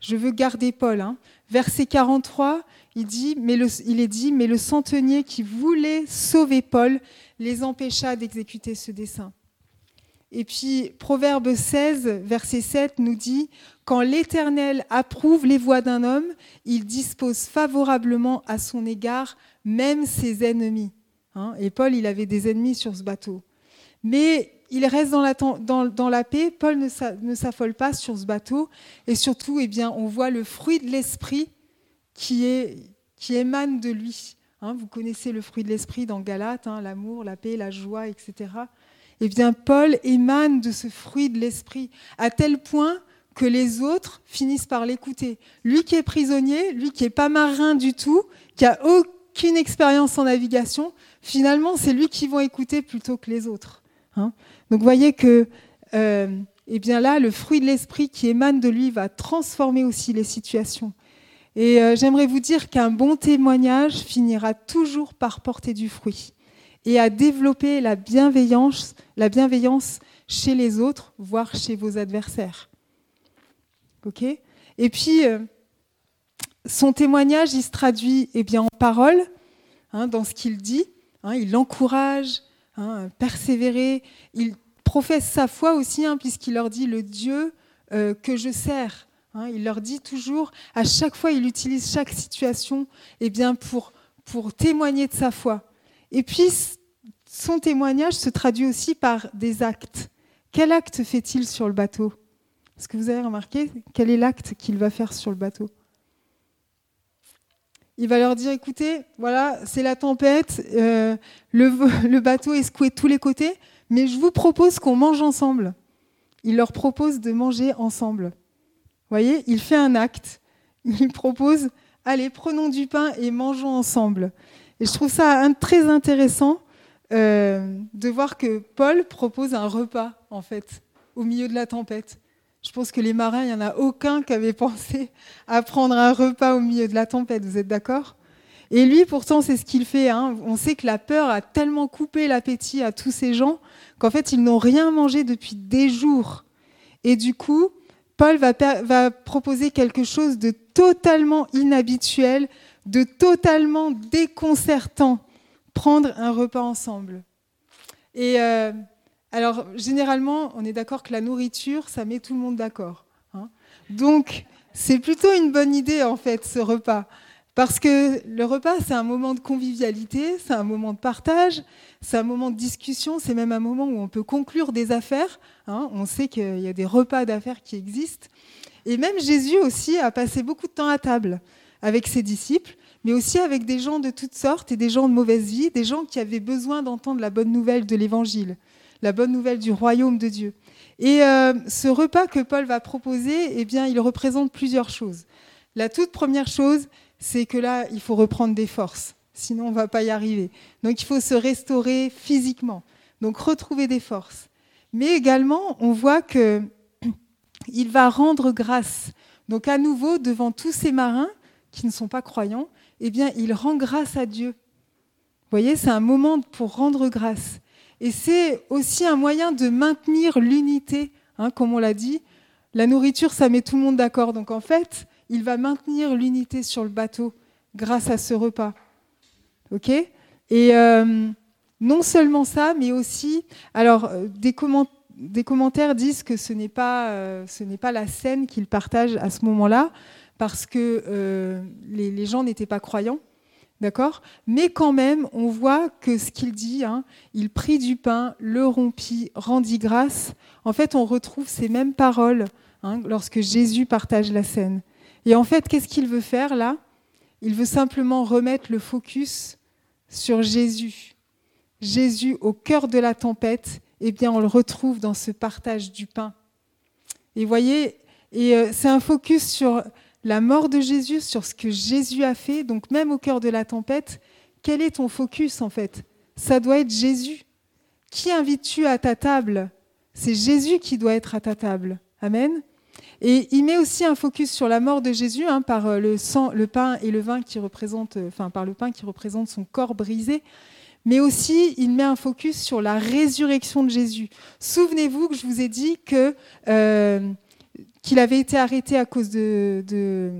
Speaker 1: je veux garder Paul. Hein. Verset 43, il, dit, mais il est dit, mais le centenier qui voulait sauver Paul les empêcha d'exécuter ce dessein. Et puis Proverbe 16, verset 7 nous dit, Quand l'Éternel approuve les voies d'un homme, il dispose favorablement à son égard même ses ennemis. Hein. Et Paul, il avait des ennemis sur ce bateau. Mais il reste dans la, paix, Paul ne s'affole pas sur ce bateau, et surtout, eh bien, on voit le fruit de l'esprit qui, émane de lui. Hein. vous connaissez le fruit de l'esprit dans Galate, hein, l'amour, la paix, la joie, etc eh bien Paul émane de ce fruit de l'esprit, à tel point que les autres finissent par l'écouter. Lui qui est prisonnier, lui qui n'est pas marin du tout, qui a aucune expérience en navigation, finalement c'est lui qui vont écouter plutôt que les autres. Hein. Donc vous voyez que euh, eh bien là, le fruit de l'esprit qui émane de lui va transformer aussi les situations. Et euh, j'aimerais vous dire qu'un bon témoignage finira toujours par porter du fruit et à développer la bienveillance, la bienveillance chez les autres, voire chez vos adversaires. Ok? Et puis, euh, son témoignage, il se traduit eh bien, en parole, hein, dans ce qu'il dit. Hein, il encourage, hein, persévérer. Il professe sa foi aussi, hein, puisqu'il leur dit le Dieu euh, que je sers. il leur dit toujours, à chaque fois, il utilise chaque situation eh bien, pour, pour témoigner de sa foi. Et puis, son témoignage se traduit aussi par des actes. Quel acte fait-il sur le bateau? Est-ce que vous avez remarqué? Quel est l'acte qu'il va faire sur le bateau? Il va leur dire, écoutez, voilà, c'est la tempête, euh, le, bateau est secoué de tous les côtés, mais je vous propose qu'on mange ensemble. Il leur propose de manger ensemble. Vous voyez, il fait un acte. Il propose, allez, prenons du pain et mangeons ensemble. Et je trouve ça très intéressant euh, de voir que Paul propose un repas, en fait, au milieu de la tempête. Je pense que les marins, il n'y en a aucun qui avait pensé à prendre un repas au milieu de la tempête. Vous êtes d'accord? Et lui, pourtant, c'est ce qu'il fait. Hein. On sait que la peur a tellement coupé l'appétit à tous ces gens qu'en fait, ils n'ont rien mangé depuis des jours. Et du coup, Paul va, proposer quelque chose de totalement inhabituel, de totalement déconcertant, prendre un repas ensemble. Et euh, alors, généralement, on est d'accord que la nourriture, ça met tout le monde d'accord. Hein. Donc, c'est plutôt une bonne idée, en fait, ce repas. Parce que le repas, c'est un moment de convivialité, c'est un moment de partage, c'est un moment de discussion, c'est même un moment où on peut conclure des affaires. Hein. On sait qu'il y a des repas d'affaires qui existent. Et même Jésus aussi a passé beaucoup de temps à table avec ses disciples, mais aussi avec des gens de toutes sortes et des gens de mauvaise vie, des gens qui avaient besoin d'entendre la bonne nouvelle de l'Évangile, la bonne nouvelle du royaume de Dieu. Et euh, ce repas que Paul va proposer, eh bien, il représente plusieurs choses. La toute première chose, c'est que là, il faut reprendre des forces, sinon on ne va pas y arriver. Donc il faut se restaurer physiquement, donc retrouver des forces. Mais également, on voit que il va rendre grâce. Donc à nouveau, devant tous ces marins qui ne sont pas croyants, eh bien, il rend grâce à Dieu. Vous voyez, c'est un moment pour rendre grâce. Et c'est aussi un moyen de maintenir l'unité, hein, comme on l'a dit. La nourriture, ça met tout le monde d'accord. Donc en fait, il va maintenir l'unité sur le bateau grâce à ce repas. OK? Et euh, non seulement ça, mais aussi, alors euh, des, commentaires disent que ce n'est pas, euh, ce n'est pas la scène qu'il partage à ce moment-là, parce que les, gens n'étaient pas croyants, d'accord? Mais quand même, on voit que ce qu'il dit, hein, il prit du pain, le rompit, rendit grâce. En fait, on retrouve ces mêmes paroles hein, lorsque Jésus partage la scène. Et en fait, qu'est-ce qu'il veut faire là? Il veut simplement remettre le focus sur Jésus. Jésus au cœur de la tempête eh bien, on le retrouve dans ce partage du pain. Et voyez, euh, c'est un focus sur la mort de Jésus, sur ce que Jésus a fait. Donc même au cœur de la tempête, quel est ton focus en fait? Ça doit être Jésus. Qui invites-tu à ta table? C'est Jésus qui doit être à ta table. Amen. Et il met aussi un focus sur la mort de Jésus hein, par euh, le pain et le vin qui représentent, euh, enfin par le pain qui représente son corps brisé. Mais aussi, il met un focus sur la résurrection de Jésus. Souvenez-vous que je vous ai dit que euh, qu'il avait été arrêté à cause de,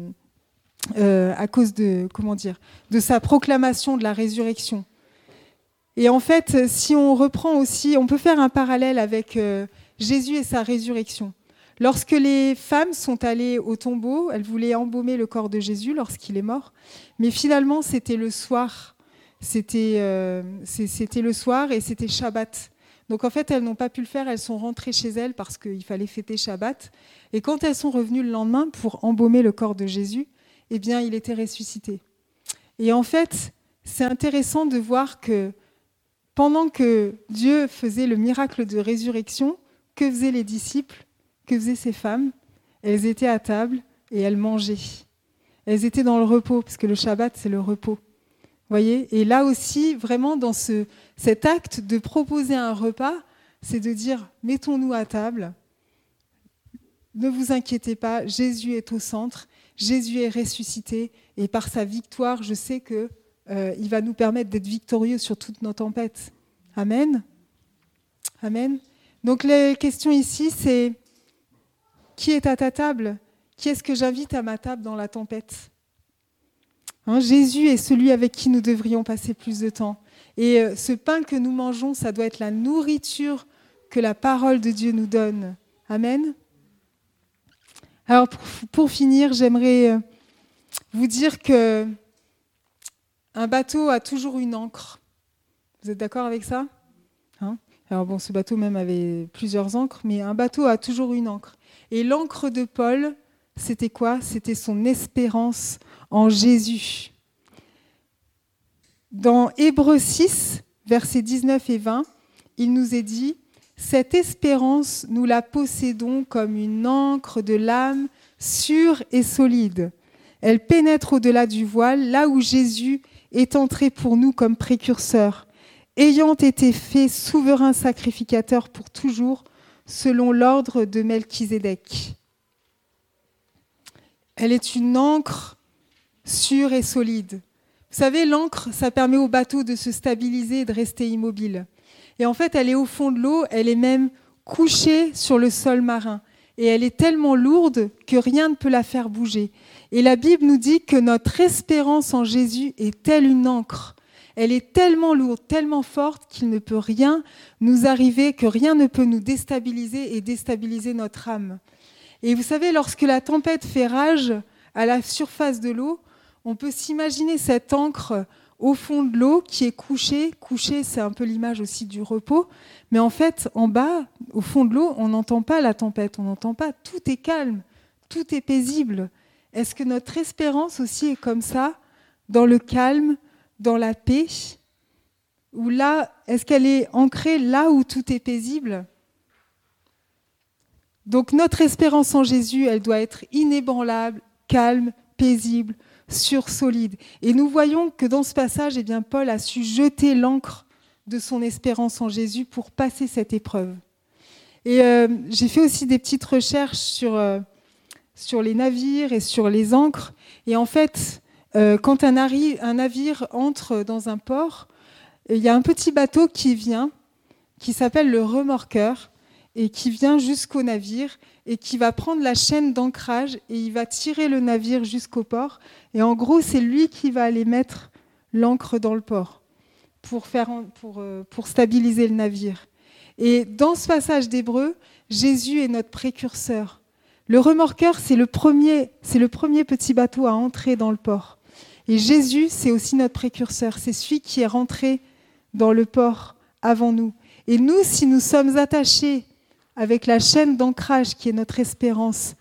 Speaker 1: à cause de comment dire de sa proclamation de la résurrection. Et en fait, si on reprend aussi, on peut faire un parallèle avec Jésus et sa résurrection. Lorsque les femmes sont allées au tombeau, elles voulaient embaumer le corps de Jésus lorsqu'il est mort, mais finalement c'était le soir, c'était euh, le soir et c'était Shabbat. Donc en fait elles n'ont pas pu le faire, elles sont rentrées chez elles parce qu'il fallait fêter Shabbat. Et quand elles sont revenues le lendemain pour embaumer le corps de Jésus, eh bien il était ressuscité. Et en fait c'est intéressant de voir que pendant que Dieu faisait le miracle de résurrection, que faisaient les disciples que faisaient ces femmes Elles étaient à table et elles mangeaient. Elles étaient dans le repos, parce que le Shabbat, c'est le repos. Voyez Et là aussi, vraiment, dans ce, cet acte de proposer un repas, c'est de dire mettons-nous à table. Ne vous inquiétez pas, Jésus est au centre, Jésus est ressuscité, et par sa victoire, je sais qu'il euh, va nous permettre d'être victorieux sur toutes nos tempêtes. Amen. Amen. Donc les questions ici, c'est qui est à ta table? Qui est-ce que j'invite à ma table dans la tempête? Hein, Jésus est celui avec qui nous devrions passer plus de temps. Et euh, ce pain que nous mangeons, ça doit être la nourriture que la parole de Dieu nous donne. Amen. Alors pour, finir, j'aimerais euh, vous dire que un bateau a toujours une encre. Vous êtes d'accord avec ça? Hein? Alors bon, ce bateau même avait plusieurs encres, mais un bateau a toujours une encre. Et l'encre de Paul, c'était quoi? C'était son espérance en Jésus. Dans Hébreux 6, versets 19 et 20, il nous est dit, Cette espérance, nous la possédons comme une encre de l'âme sûre et solide. Elle pénètre au-delà du voile, là où Jésus est entré pour nous comme précurseur, ayant été fait souverain sacrificateur pour toujours selon l'ordre de Melchizedek. Elle est une encre sûre et solide. Vous savez, l'encre, ça permet au bateau de se stabiliser et de rester immobile. Et en fait, elle est au fond de l'eau, elle est même couchée sur le sol marin. Et elle est tellement lourde que rien ne peut la faire bouger. Et la Bible nous dit que notre espérance en Jésus est telle une encre elle est tellement lourde, tellement forte qu'il ne peut rien nous arriver, que rien ne peut nous déstabiliser et déstabiliser notre âme. Et vous savez, lorsque la tempête fait rage à la surface de l'eau, on peut s'imaginer cette encre au fond de l'eau qui est couchée. Couchée, c'est un peu l'image aussi du repos. Mais en fait, en bas, au fond de l'eau, on n'entend pas la tempête, on n'entend pas. Tout est calme, tout est paisible. Est-ce que notre espérance aussi est comme ça, dans le calme, dans la paix? Ou là, est-ce qu'elle est ancrée là où tout est paisible? Donc notre espérance en Jésus, elle doit être inébranlable, calme, paisible, sur solide. Et nous voyons que dans ce passage, eh bien, Paul a su jeter l'encre de son espérance en Jésus pour passer cette épreuve. Et euh, j'ai fait aussi des petites recherches sur, euh, sur les navires et sur les encres. Et en fait, euh, quand un, navire entre dans un port, il y a un petit bateau qui vient, qui s'appelle le remorqueur, et qui vient jusqu'au navire, et qui va prendre la chaîne d'ancrage, et il va tirer le navire jusqu'au port. Et en gros, c'est lui qui va aller mettre l'ancre dans le port pour, euh, pour stabiliser le navire. Et dans ce passage d'Hébreu, Jésus est notre précurseur. Le remorqueur, c'est le premier, c'est le premier petit bateau à entrer dans le port. Et Jésus, c'est aussi notre précurseur. C'est celui qui est rentré dans le port avant nous. Et nous, si nous sommes attachés avec la chaîne d'ancrage qui est notre espérance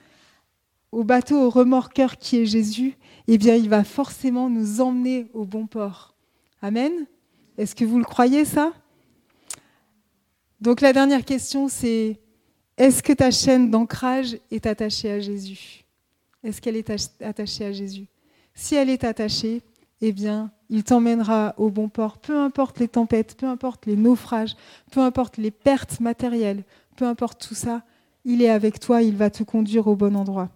Speaker 1: au bateau, au remorqueur qui est Jésus, eh bien, il va forcément nous emmener au bon port. Amen. Est-ce que vous le croyez ça? Donc la dernière question, c'est est-ce que ta chaîne d'ancrage est attachée à Jésus? Est-ce qu'elle est attachée à Jésus? Si elle est attachée, eh bien, il t'emmènera au bon port, peu importe les tempêtes, peu importe les naufrages, peu importe les pertes matérielles, peu importe tout ça, il est avec toi, il va te conduire au bon endroit.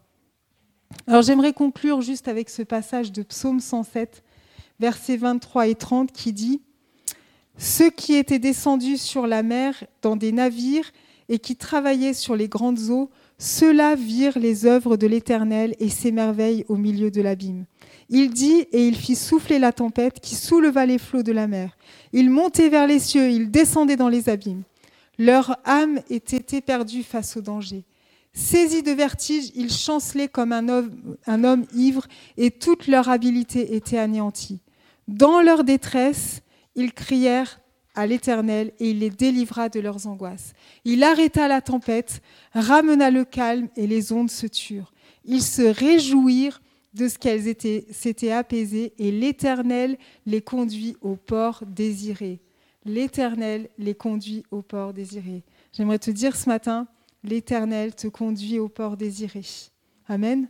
Speaker 1: Alors j'aimerais conclure juste avec ce passage de Psaume 107, versets 23 et 30, qui dit Ceux qui étaient descendus sur la mer dans des navires et qui travaillaient sur les grandes eaux, ceux-là virent les œuvres de l'Éternel et s'émerveillent au milieu de l'abîme. Il dit, et il fit souffler la tempête qui souleva les flots de la mer. Il montait vers les cieux, il descendait dans les abîmes. Leur âme était éperdue face au danger. Saisis de vertige, ils chancelaient comme un homme, ivre, et toute leur habileté était anéantie. Dans leur détresse, ils crièrent à l'Éternel, et il les délivra de leurs angoisses. Il arrêta la tempête, ramena le calme, et les ondes se turent. Ils se réjouirent de ce qu'elles s'étaient apaisées, et l'Éternel les conduit au port désiré. L'Éternel les conduit au port désiré. J'aimerais te dire ce matin, l'Éternel te conduit au port désiré. Amen.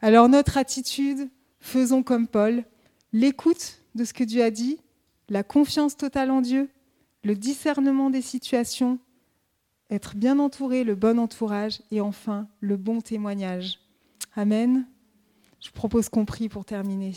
Speaker 1: Alors notre attitude, faisons comme Paul, l'écoute de ce que Dieu a dit, la confiance totale en Dieu, le discernement des situations, être bien entouré, le bon entourage et enfin le bon témoignage. Amen. Je propose qu'on prie pour terminer.